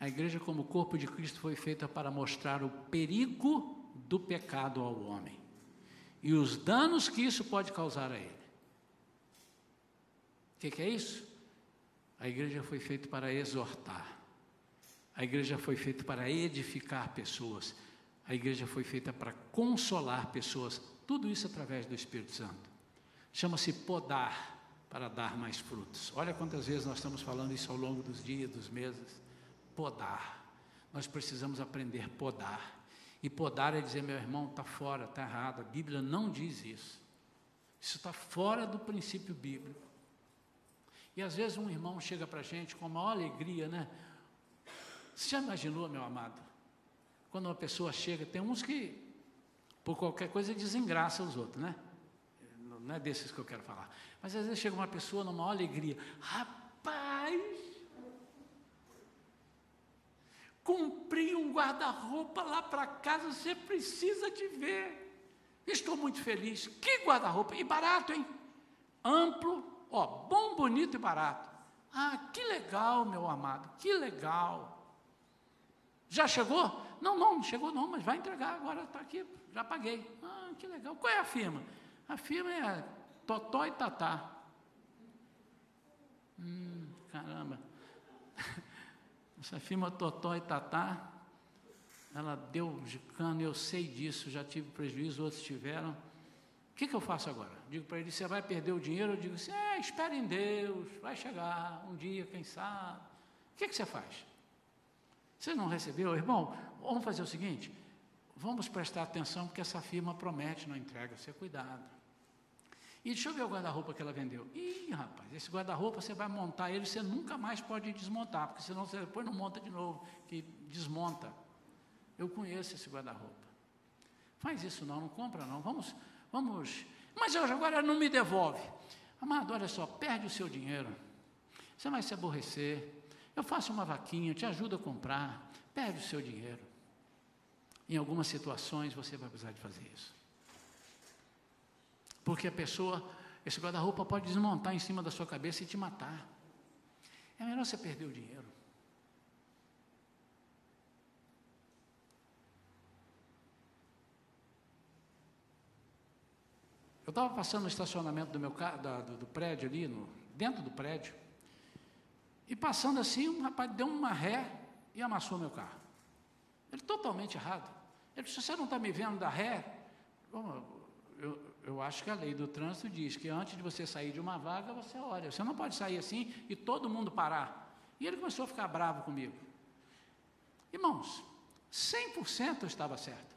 A igreja, como corpo de Cristo, foi feita para mostrar o perigo do pecado ao homem e os danos que isso pode causar a ele. O que, que é isso? A igreja foi feita para exortar, a igreja foi feita para edificar pessoas, a igreja foi feita para consolar pessoas, tudo isso através do Espírito Santo. Chama-se podar para dar mais frutos. Olha quantas vezes nós estamos falando isso ao longo dos dias, dos meses podar. Nós precisamos aprender podar. E podar é dizer, meu irmão, está fora, está errado. A Bíblia não diz isso. Isso está fora do princípio bíblico. E às vezes um irmão chega para a gente com a maior alegria, né? Você já imaginou, meu amado? Quando uma pessoa chega, tem uns que, por qualquer coisa, desengraça os outros, né? Não é desses que eu quero falar. Mas às vezes chega uma pessoa numa maior alegria. Rapaz, Comprei um guarda-roupa lá para casa, você precisa de ver. Estou muito feliz. Que guarda-roupa! E barato, hein? Amplo, ó, bom, bonito e barato. Ah, que legal, meu amado, que legal. Já chegou? Não, não, não chegou não, mas vai entregar agora, está aqui, já paguei. Ah, que legal. Qual é a firma? A firma é Totó e Tatá. Hum, caramba. Essa firma Totó e Tatá, ela deu de cano, eu sei disso, já tive prejuízo, outros tiveram. O que, que eu faço agora? Digo para ele, você vai perder o dinheiro? Eu digo assim, é, espere em Deus, vai chegar um dia, quem sabe. O que, que você faz? Você não recebeu? Irmão, vamos fazer o seguinte, vamos prestar atenção, porque essa firma promete na entrega, você cuidado. E deixa eu ver o guarda-roupa que ela vendeu. Ih, rapaz, esse guarda-roupa você vai montar ele, você nunca mais pode desmontar, porque senão você depois não monta de novo, que desmonta. Eu conheço esse guarda-roupa. Faz isso não, não compra não. Vamos, vamos. Mas eu agora não me devolve. Amado, olha só, perde o seu dinheiro. Você vai se aborrecer. Eu faço uma vaquinha, te ajudo a comprar. Perde o seu dinheiro. Em algumas situações você vai precisar de fazer isso. Porque a pessoa, esse guarda-roupa pode desmontar em cima da sua cabeça e te matar. É melhor você perder o dinheiro. Eu estava passando no estacionamento do meu da, do, do, prédio ali, no, dentro do prédio, e passando assim, um rapaz deu uma ré e amassou meu carro. Ele totalmente errado. Ele disse, você não está me vendo da ré? Eu, eu acho que a lei do trânsito diz que antes de você sair de uma vaga, você olha. Você não pode sair assim e todo mundo parar. E ele começou a ficar bravo comigo. Irmãos, 100% eu estava certo.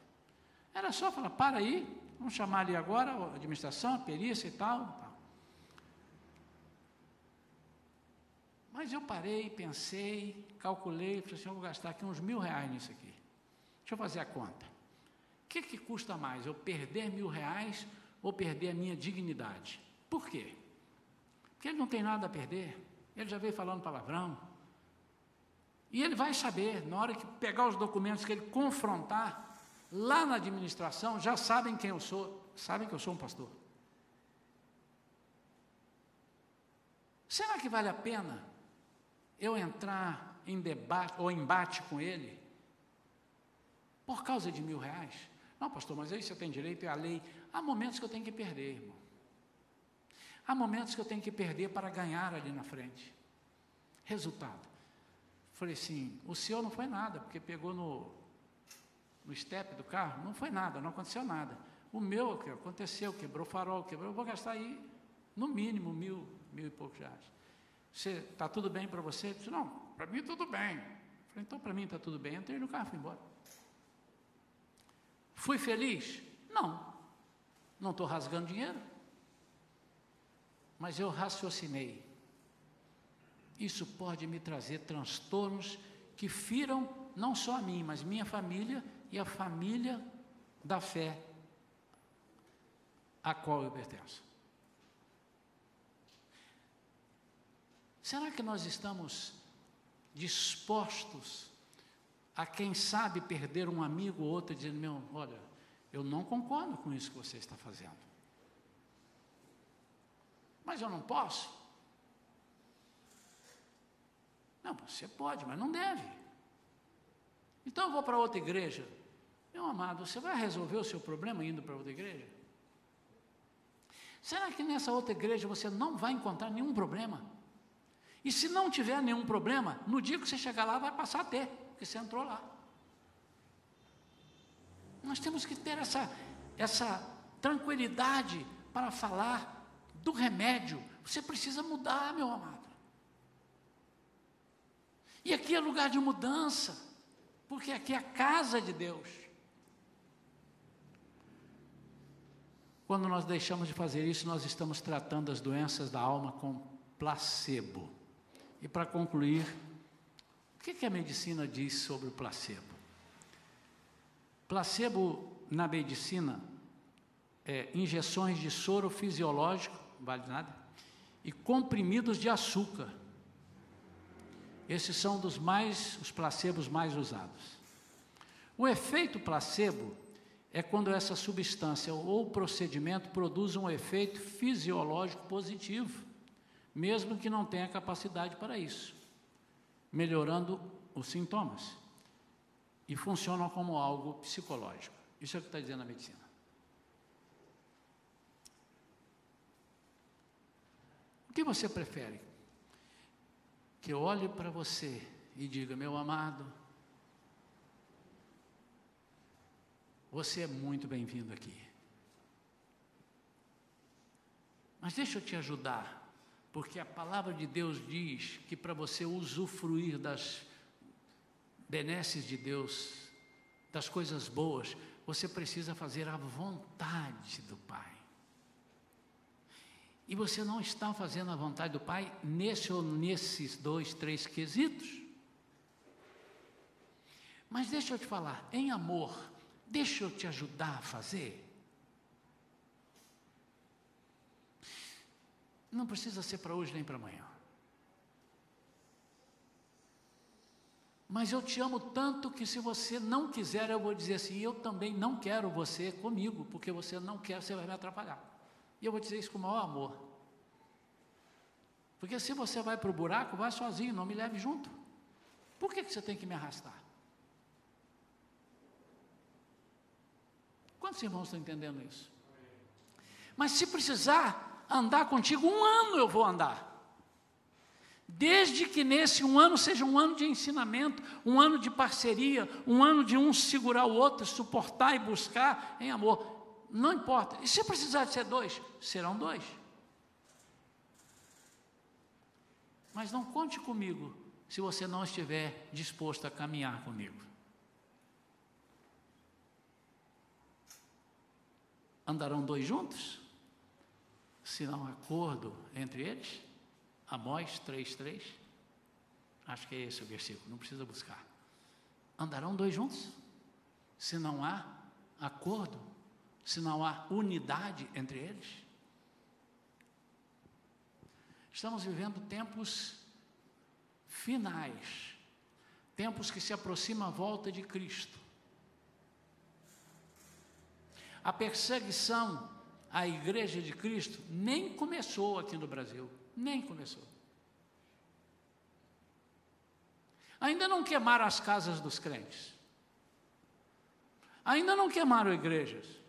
Era só falar, para aí, vamos chamar ali agora a administração, a perícia e tal, tal. Mas eu parei, pensei, calculei, falei assim, eu vou gastar aqui uns mil reais nisso aqui. Deixa eu fazer a conta. O que, que custa mais, eu perder mil reais ou perder a minha dignidade? Por quê? Porque ele não tem nada a perder. Ele já veio falando palavrão. E ele vai saber, na hora que pegar os documentos que ele confrontar, lá na administração já sabem quem eu sou, sabem que eu sou um pastor. Será que vale a pena eu entrar em debate ou embate com ele por causa de mil reais? Não, pastor, mas aí você tem direito, é a lei. Há momentos que eu tenho que perder, irmão. Há momentos que eu tenho que perder para ganhar ali na frente. Resultado. Falei assim, o senhor não foi nada, porque pegou no, no step do carro, não foi nada, não aconteceu nada. O meu que aconteceu, quebrou farol, quebrou, eu vou gastar aí no mínimo mil, mil e poucos reais. Você está tudo bem para você? Eu disse, não, para mim tudo bem. falei, então para mim está tudo bem. Entrei no carro e fui embora. Fui feliz? Não. Não estou rasgando dinheiro. Mas eu raciocinei. Isso pode me trazer transtornos que firam não só a mim, mas minha família e a família da fé a qual eu pertenço. Será que nós estamos dispostos a quem sabe perder um amigo ou outro dizendo, meu, olha, eu não concordo com isso que você está fazendo. Mas eu não posso. Não, você pode, mas não deve. Então eu vou para outra igreja. Meu amado, você vai resolver o seu problema indo para outra igreja? Será que nessa outra igreja você não vai encontrar nenhum problema? E se não tiver nenhum problema, no dia que você chegar lá, vai passar a ter, porque você entrou lá. Nós temos que ter essa, essa tranquilidade para falar do remédio. Você precisa mudar, meu amado. E aqui é lugar de mudança, porque aqui é a casa de Deus. Quando nós deixamos de fazer isso, nós estamos tratando as doenças da alma com placebo. E para concluir, o que, que a medicina diz sobre o placebo? Placebo na medicina é injeções de soro fisiológico, vale nada, e comprimidos de açúcar. Esses são dos mais os placebos mais usados. O efeito placebo é quando essa substância ou procedimento produz um efeito fisiológico positivo, mesmo que não tenha capacidade para isso, melhorando os sintomas. E funcionam como algo psicológico. Isso é o que está dizendo a medicina. O que você prefere? que eu olhe para você e diga: meu amado, você é muito bem-vindo aqui. Mas deixa eu te ajudar, porque a palavra de Deus diz que para você usufruir das benesses de Deus, das coisas boas, você precisa fazer a vontade do Pai. E você não está fazendo a vontade do Pai nesse ou nesses dois, três quesitos. Mas deixa eu te falar, em amor, deixa eu te ajudar a fazer. Não precisa ser para hoje nem para amanhã. Mas eu te amo tanto que se você não quiser, eu vou dizer assim: eu também não quero você comigo, porque você não quer, você vai me atrapalhar. E eu vou dizer isso com o maior amor. Porque se você vai para o buraco, vai sozinho, não me leve junto. Por que, que você tem que me arrastar? Quantos irmãos estão entendendo isso? Mas se precisar andar contigo um ano, eu vou andar. Desde que nesse um ano seja um ano de ensinamento, um ano de parceria, um ano de um segurar o outro, suportar e buscar em amor. Não importa. E se precisar de ser dois, serão dois. Mas não conte comigo se você não estiver disposto a caminhar comigo. Andarão dois juntos? Se não acordo entre eles? Amós 3,3. Acho que é esse o versículo, não precisa buscar. Andarão dois juntos? Se não há acordo se não há unidade entre eles? Estamos vivendo tempos finais, tempos que se aproximam à volta de Cristo. A perseguição à Igreja de Cristo nem começou aqui no Brasil, nem começou. Ainda não queimaram as casas dos crentes, ainda não queimaram igrejas,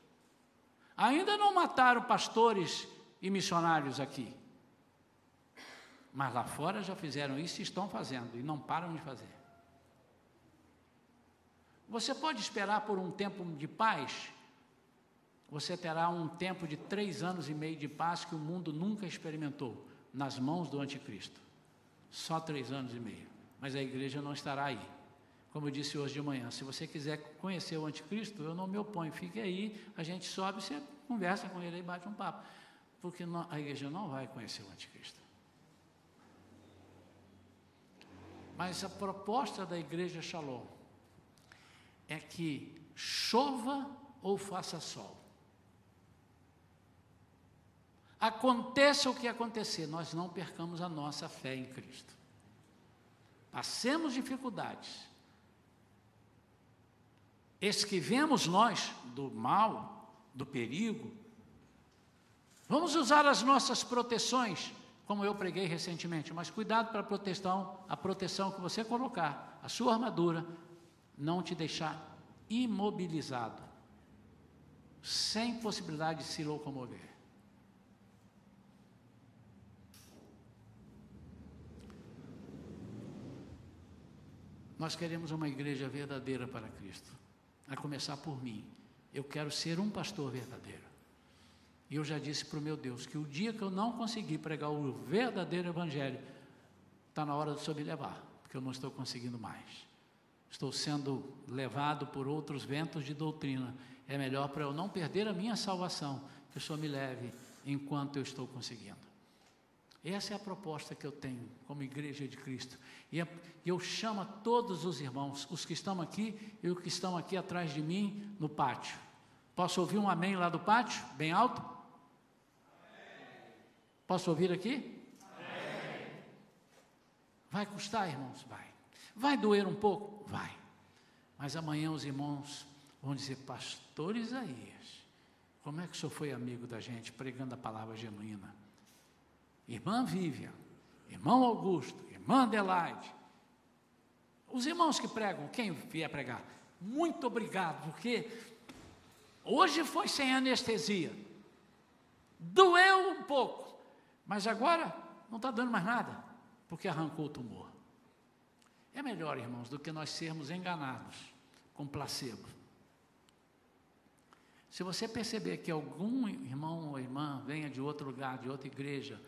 Ainda não mataram pastores e missionários aqui. Mas lá fora já fizeram isso e estão fazendo, e não param de fazer. Você pode esperar por um tempo de paz? Você terá um tempo de três anos e meio de paz que o mundo nunca experimentou nas mãos do anticristo. Só três anos e meio. Mas a igreja não estará aí. Como eu disse hoje de manhã, se você quiser conhecer o anticristo, eu não me oponho, fique aí, a gente sobe, você conversa com ele e bate um papo. Porque não, a igreja não vai conhecer o anticristo. Mas a proposta da igreja Shalom é que chova ou faça sol. Aconteça o que acontecer, nós não percamos a nossa fé em Cristo. Passemos dificuldades, esquivemos nós do mal, do perigo. Vamos usar as nossas proteções, como eu preguei recentemente, mas cuidado para a proteção, a proteção que você colocar, a sua armadura, não te deixar imobilizado, sem possibilidade de se locomover. Nós queremos uma igreja verdadeira para Cristo a começar por mim. Eu quero ser um pastor verdadeiro. E eu já disse para o meu Deus que o dia que eu não conseguir pregar o verdadeiro Evangelho, está na hora do Senhor me levar, porque eu não estou conseguindo mais. Estou sendo levado por outros ventos de doutrina. É melhor para eu não perder a minha salvação, que o Senhor me leve enquanto eu estou conseguindo. Essa é a proposta que eu tenho como igreja de Cristo. E eu chamo a todos os irmãos, os que estão aqui e os que estão aqui atrás de mim no pátio. Posso ouvir um amém lá do pátio, bem alto? Posso ouvir aqui? Vai custar, irmãos? Vai. Vai doer um pouco? Vai. Mas amanhã os irmãos vão dizer, pastor Isaías, como é que o senhor foi amigo da gente pregando a palavra genuína? Irmã Vivian, irmão Augusto, irmã Adelaide, os irmãos que pregam, quem vier pregar, muito obrigado, porque hoje foi sem anestesia, doeu um pouco, mas agora não está dando mais nada, porque arrancou o tumor. É melhor, irmãos, do que nós sermos enganados com placebo. Se você perceber que algum irmão ou irmã venha de outro lugar, de outra igreja,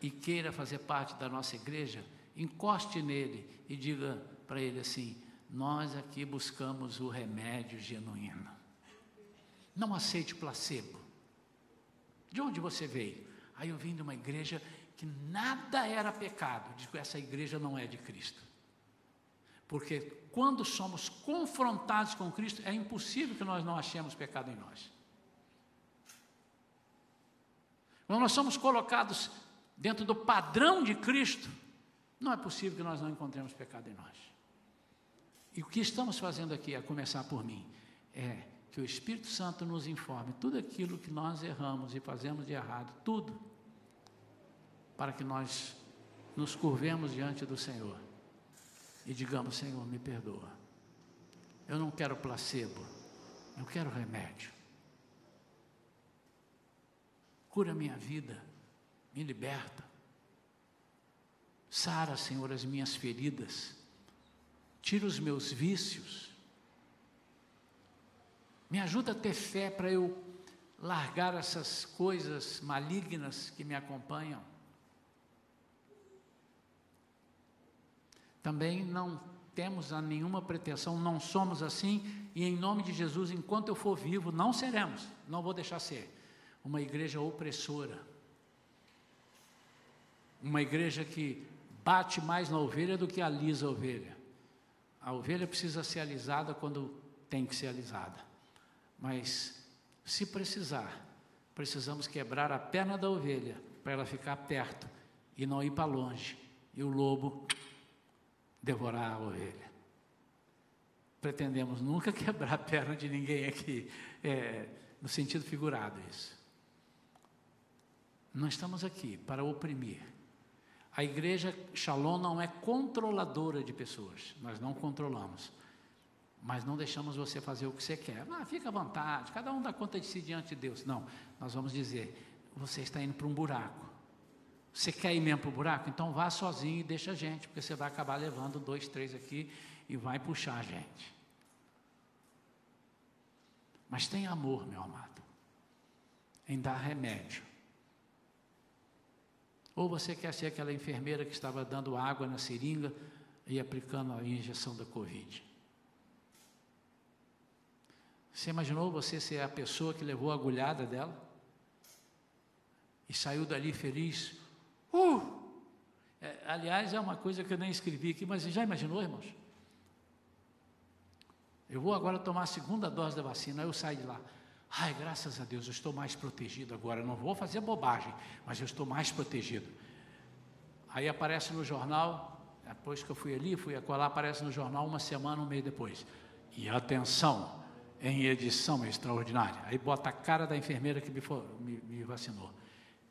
e queira fazer parte da nossa igreja, encoste nele e diga para ele assim: Nós aqui buscamos o remédio genuíno. Não aceite placebo. De onde você veio? Aí eu vim de uma igreja que nada era pecado. Digo, essa igreja não é de Cristo. Porque quando somos confrontados com Cristo, é impossível que nós não achemos pecado em nós. Quando nós somos colocados dentro do padrão de Cristo, não é possível que nós não encontremos pecado em nós. E o que estamos fazendo aqui, a começar por mim, é que o Espírito Santo nos informe tudo aquilo que nós erramos e fazemos de errado, tudo, para que nós nos curvemos diante do Senhor e digamos: Senhor, me perdoa. Eu não quero placebo, eu quero remédio. Cura minha vida, me liberta. Sara, Senhor, as minhas feridas. Tira os meus vícios. Me ajuda a ter fé para eu largar essas coisas malignas que me acompanham. Também não temos a nenhuma pretensão, não somos assim, e em nome de Jesus, enquanto eu for vivo, não seremos, não vou deixar ser, uma igreja opressora, uma igreja que bate mais na ovelha do que alisa a ovelha. A ovelha precisa ser alisada quando tem que ser alisada, mas se precisar, precisamos quebrar a perna da ovelha para ela ficar perto e não ir para longe, e o lobo devorar a ovelha. Pretendemos nunca quebrar a perna de ninguém aqui, é, no sentido figurado isso. Não estamos aqui para oprimir. A igreja Shalom não é controladora de pessoas, nós não controlamos. Mas não deixamos você fazer o que você quer. Ah, fica à vontade, cada um dá conta de si diante de Deus. Não, nós vamos dizer: você está indo para um buraco. Você quer ir mesmo para o buraco? Então vá sozinho e deixa a gente, porque você vai acabar levando dois, três aqui e vai puxar a gente. Mas tem amor, meu amado, em dar remédio. Ou você quer ser aquela enfermeira que estava dando água na seringa e aplicando a injeção da Covid. Você imaginou você ser a pessoa que levou a agulhada dela? E saiu dali feliz, Uh! É, aliás, é uma coisa que eu nem escrevi aqui, mas já imaginou, irmãos? Eu vou agora tomar a segunda dose da vacina, eu saio de lá. Ai, graças a Deus, eu estou mais protegido agora. Não vou fazer bobagem, mas eu estou mais protegido. Aí aparece no jornal, depois que eu fui ali, fui a lá, aparece no jornal uma semana, um mês depois. E atenção, em edição extraordinária. Aí bota a cara da enfermeira que me, me, me vacinou.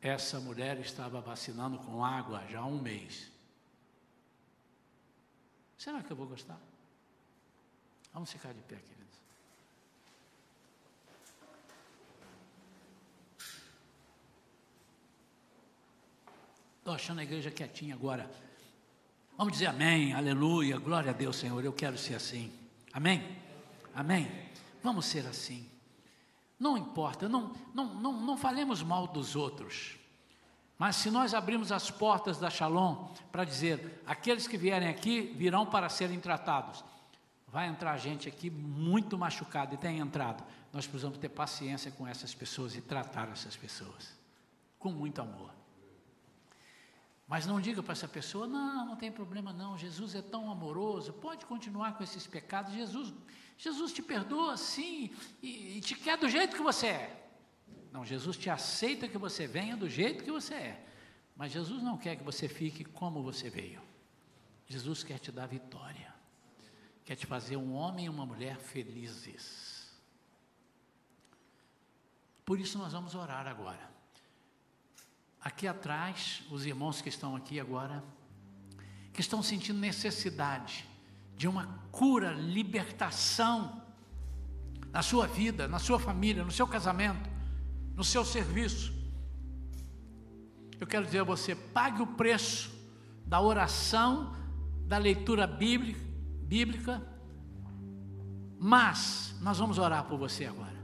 Essa mulher estava vacinando com água já há um mês. Será que eu vou gostar? Vamos ficar de pé, queridos. Estou achando a igreja quietinha agora. Vamos dizer amém, aleluia, glória a Deus, Senhor. Eu quero ser assim. Amém? Amém? Vamos ser assim. Não importa, não, não, não, não falemos mal dos outros. Mas se nós abrirmos as portas da Shalom para dizer, aqueles que vierem aqui virão para serem tratados, vai entrar gente aqui muito machucada e tem entrado. Nós precisamos ter paciência com essas pessoas e tratar essas pessoas com muito amor. Mas não diga para essa pessoa, não, não tem problema não, Jesus é tão amoroso, pode continuar com esses pecados, Jesus, Jesus te perdoa sim, e, e te quer do jeito que você é. Não, Jesus te aceita que você venha do jeito que você é, mas Jesus não quer que você fique como você veio. Jesus quer te dar vitória, quer te fazer um homem e uma mulher felizes. Por isso nós vamos orar agora. Aqui atrás, os irmãos que estão aqui agora, que estão sentindo necessidade de uma cura, libertação na sua vida, na sua família, no seu casamento, no seu serviço. Eu quero dizer a você: pague o preço da oração, da leitura bíblica, mas nós vamos orar por você agora.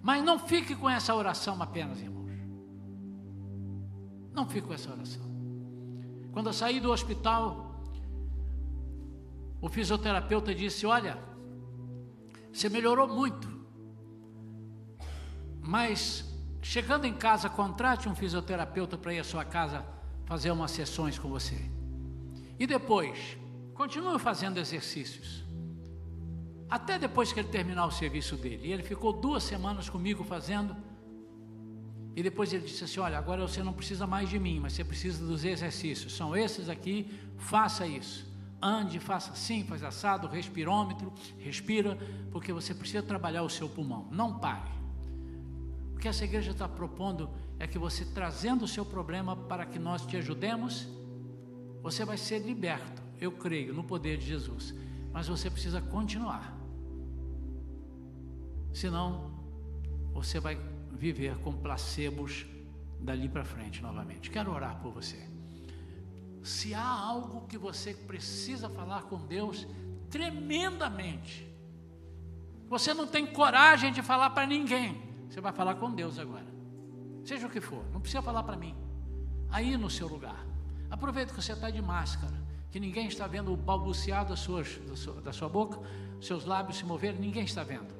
Mas não fique com essa oração apenas, irmãos. Não fique com essa oração. Quando eu saí do hospital, o fisioterapeuta disse: Olha, você melhorou muito, mas chegando em casa, contrate um fisioterapeuta para ir à sua casa fazer umas sessões com você. E depois, continue fazendo exercícios. Até depois que ele terminar o serviço dele. E ele ficou duas semanas comigo fazendo. E depois ele disse assim: Olha, agora você não precisa mais de mim, mas você precisa dos exercícios. São esses aqui, faça isso. Ande, faça assim, faz assado, respirômetro, respira, porque você precisa trabalhar o seu pulmão. Não pare. O que essa igreja está propondo é que você, trazendo o seu problema para que nós te ajudemos, você vai ser liberto. Eu creio no poder de Jesus. Mas você precisa continuar. Senão, você vai viver com placebos dali para frente novamente. Quero orar por você. Se há algo que você precisa falar com Deus tremendamente, você não tem coragem de falar para ninguém, você vai falar com Deus agora. Seja o que for, não precisa falar para mim. Aí no seu lugar. Aproveita que você está de máscara, que ninguém está vendo o balbuciar da sua, da sua, boca, seus lábios se moverem, ninguém está vendo.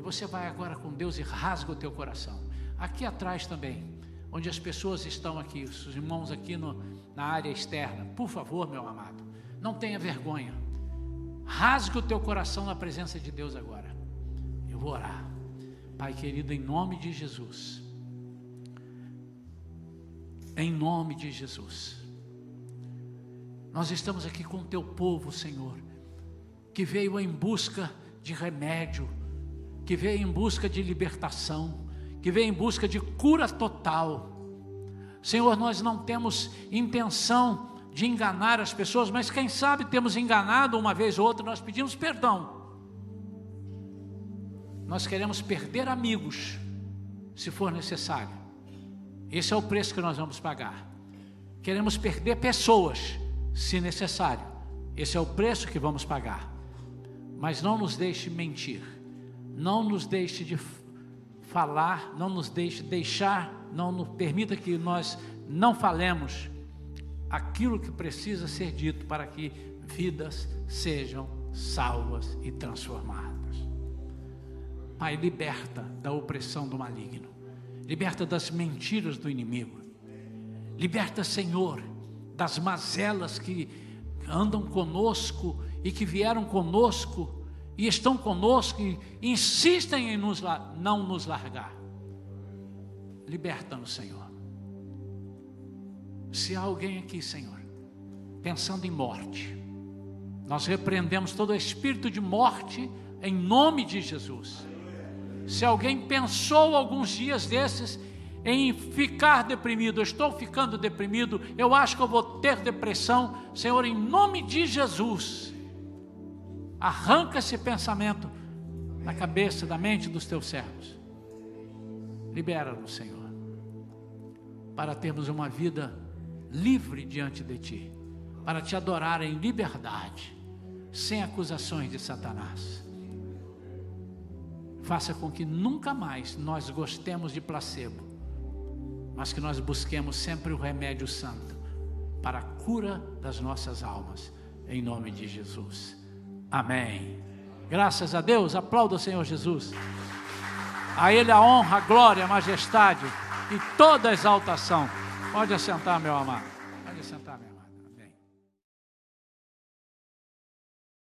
E você vai agora com Deus e rasga o teu coração. Aqui atrás também, onde as pessoas estão aqui, os irmãos aqui no, na área externa, por favor, meu amado, não tenha vergonha. Rasgue o teu coração na presença de Deus agora. Eu vou orar. Pai querido, em nome de Jesus. Em nome de Jesus. Nós estamos aqui com o teu povo, Senhor, que veio em busca de remédio, que veio em busca de libertação, que veio em busca de cura total. Senhor, nós não temos intenção de enganar as pessoas, mas quem sabe temos enganado uma vez ou outra, nós pedimos perdão. Nós queremos perder amigos, se for necessário. Esse é o preço que nós vamos pagar. Queremos perder pessoas, se necessário. Esse é o preço que vamos pagar. Mas não nos deixe mentir não nos deixe de falar, não nos deixe deixar, não nos permita que nós não falemos aquilo que precisa ser dito para que vidas sejam salvas e transformadas. Pai, liberta da opressão do maligno, liberta das mentiras do inimigo, liberta, Senhor, das mazelas que andam conosco e que vieram conosco e estão conosco e insistem em nos, não nos largar. Liberta-nos, Senhor. Se há alguém aqui, Senhor, pensando em morte, nós repreendemos todo espírito de morte em nome de Jesus. Se alguém pensou alguns dias desses em ficar deprimido, eu estou ficando deprimido, eu acho que eu vou ter depressão, Senhor, em nome de Jesus Arranca esse pensamento da cabeça, da mente dos teus servos. Libera-nos, Senhor, para termos uma vida livre diante de Ti, para te adorar em liberdade, sem acusações de Satanás. Faça com que nunca mais nós gostemos de placebo, mas que nós busquemos sempre o remédio santo para a cura das nossas almas, em nome de Jesus. Amém. Graças a Deus, aplauda o Senhor Jesus. A Ele a honra, a glória, a majestade e toda a exaltação. Pode assentar, meu amado. Pode assentar, meu.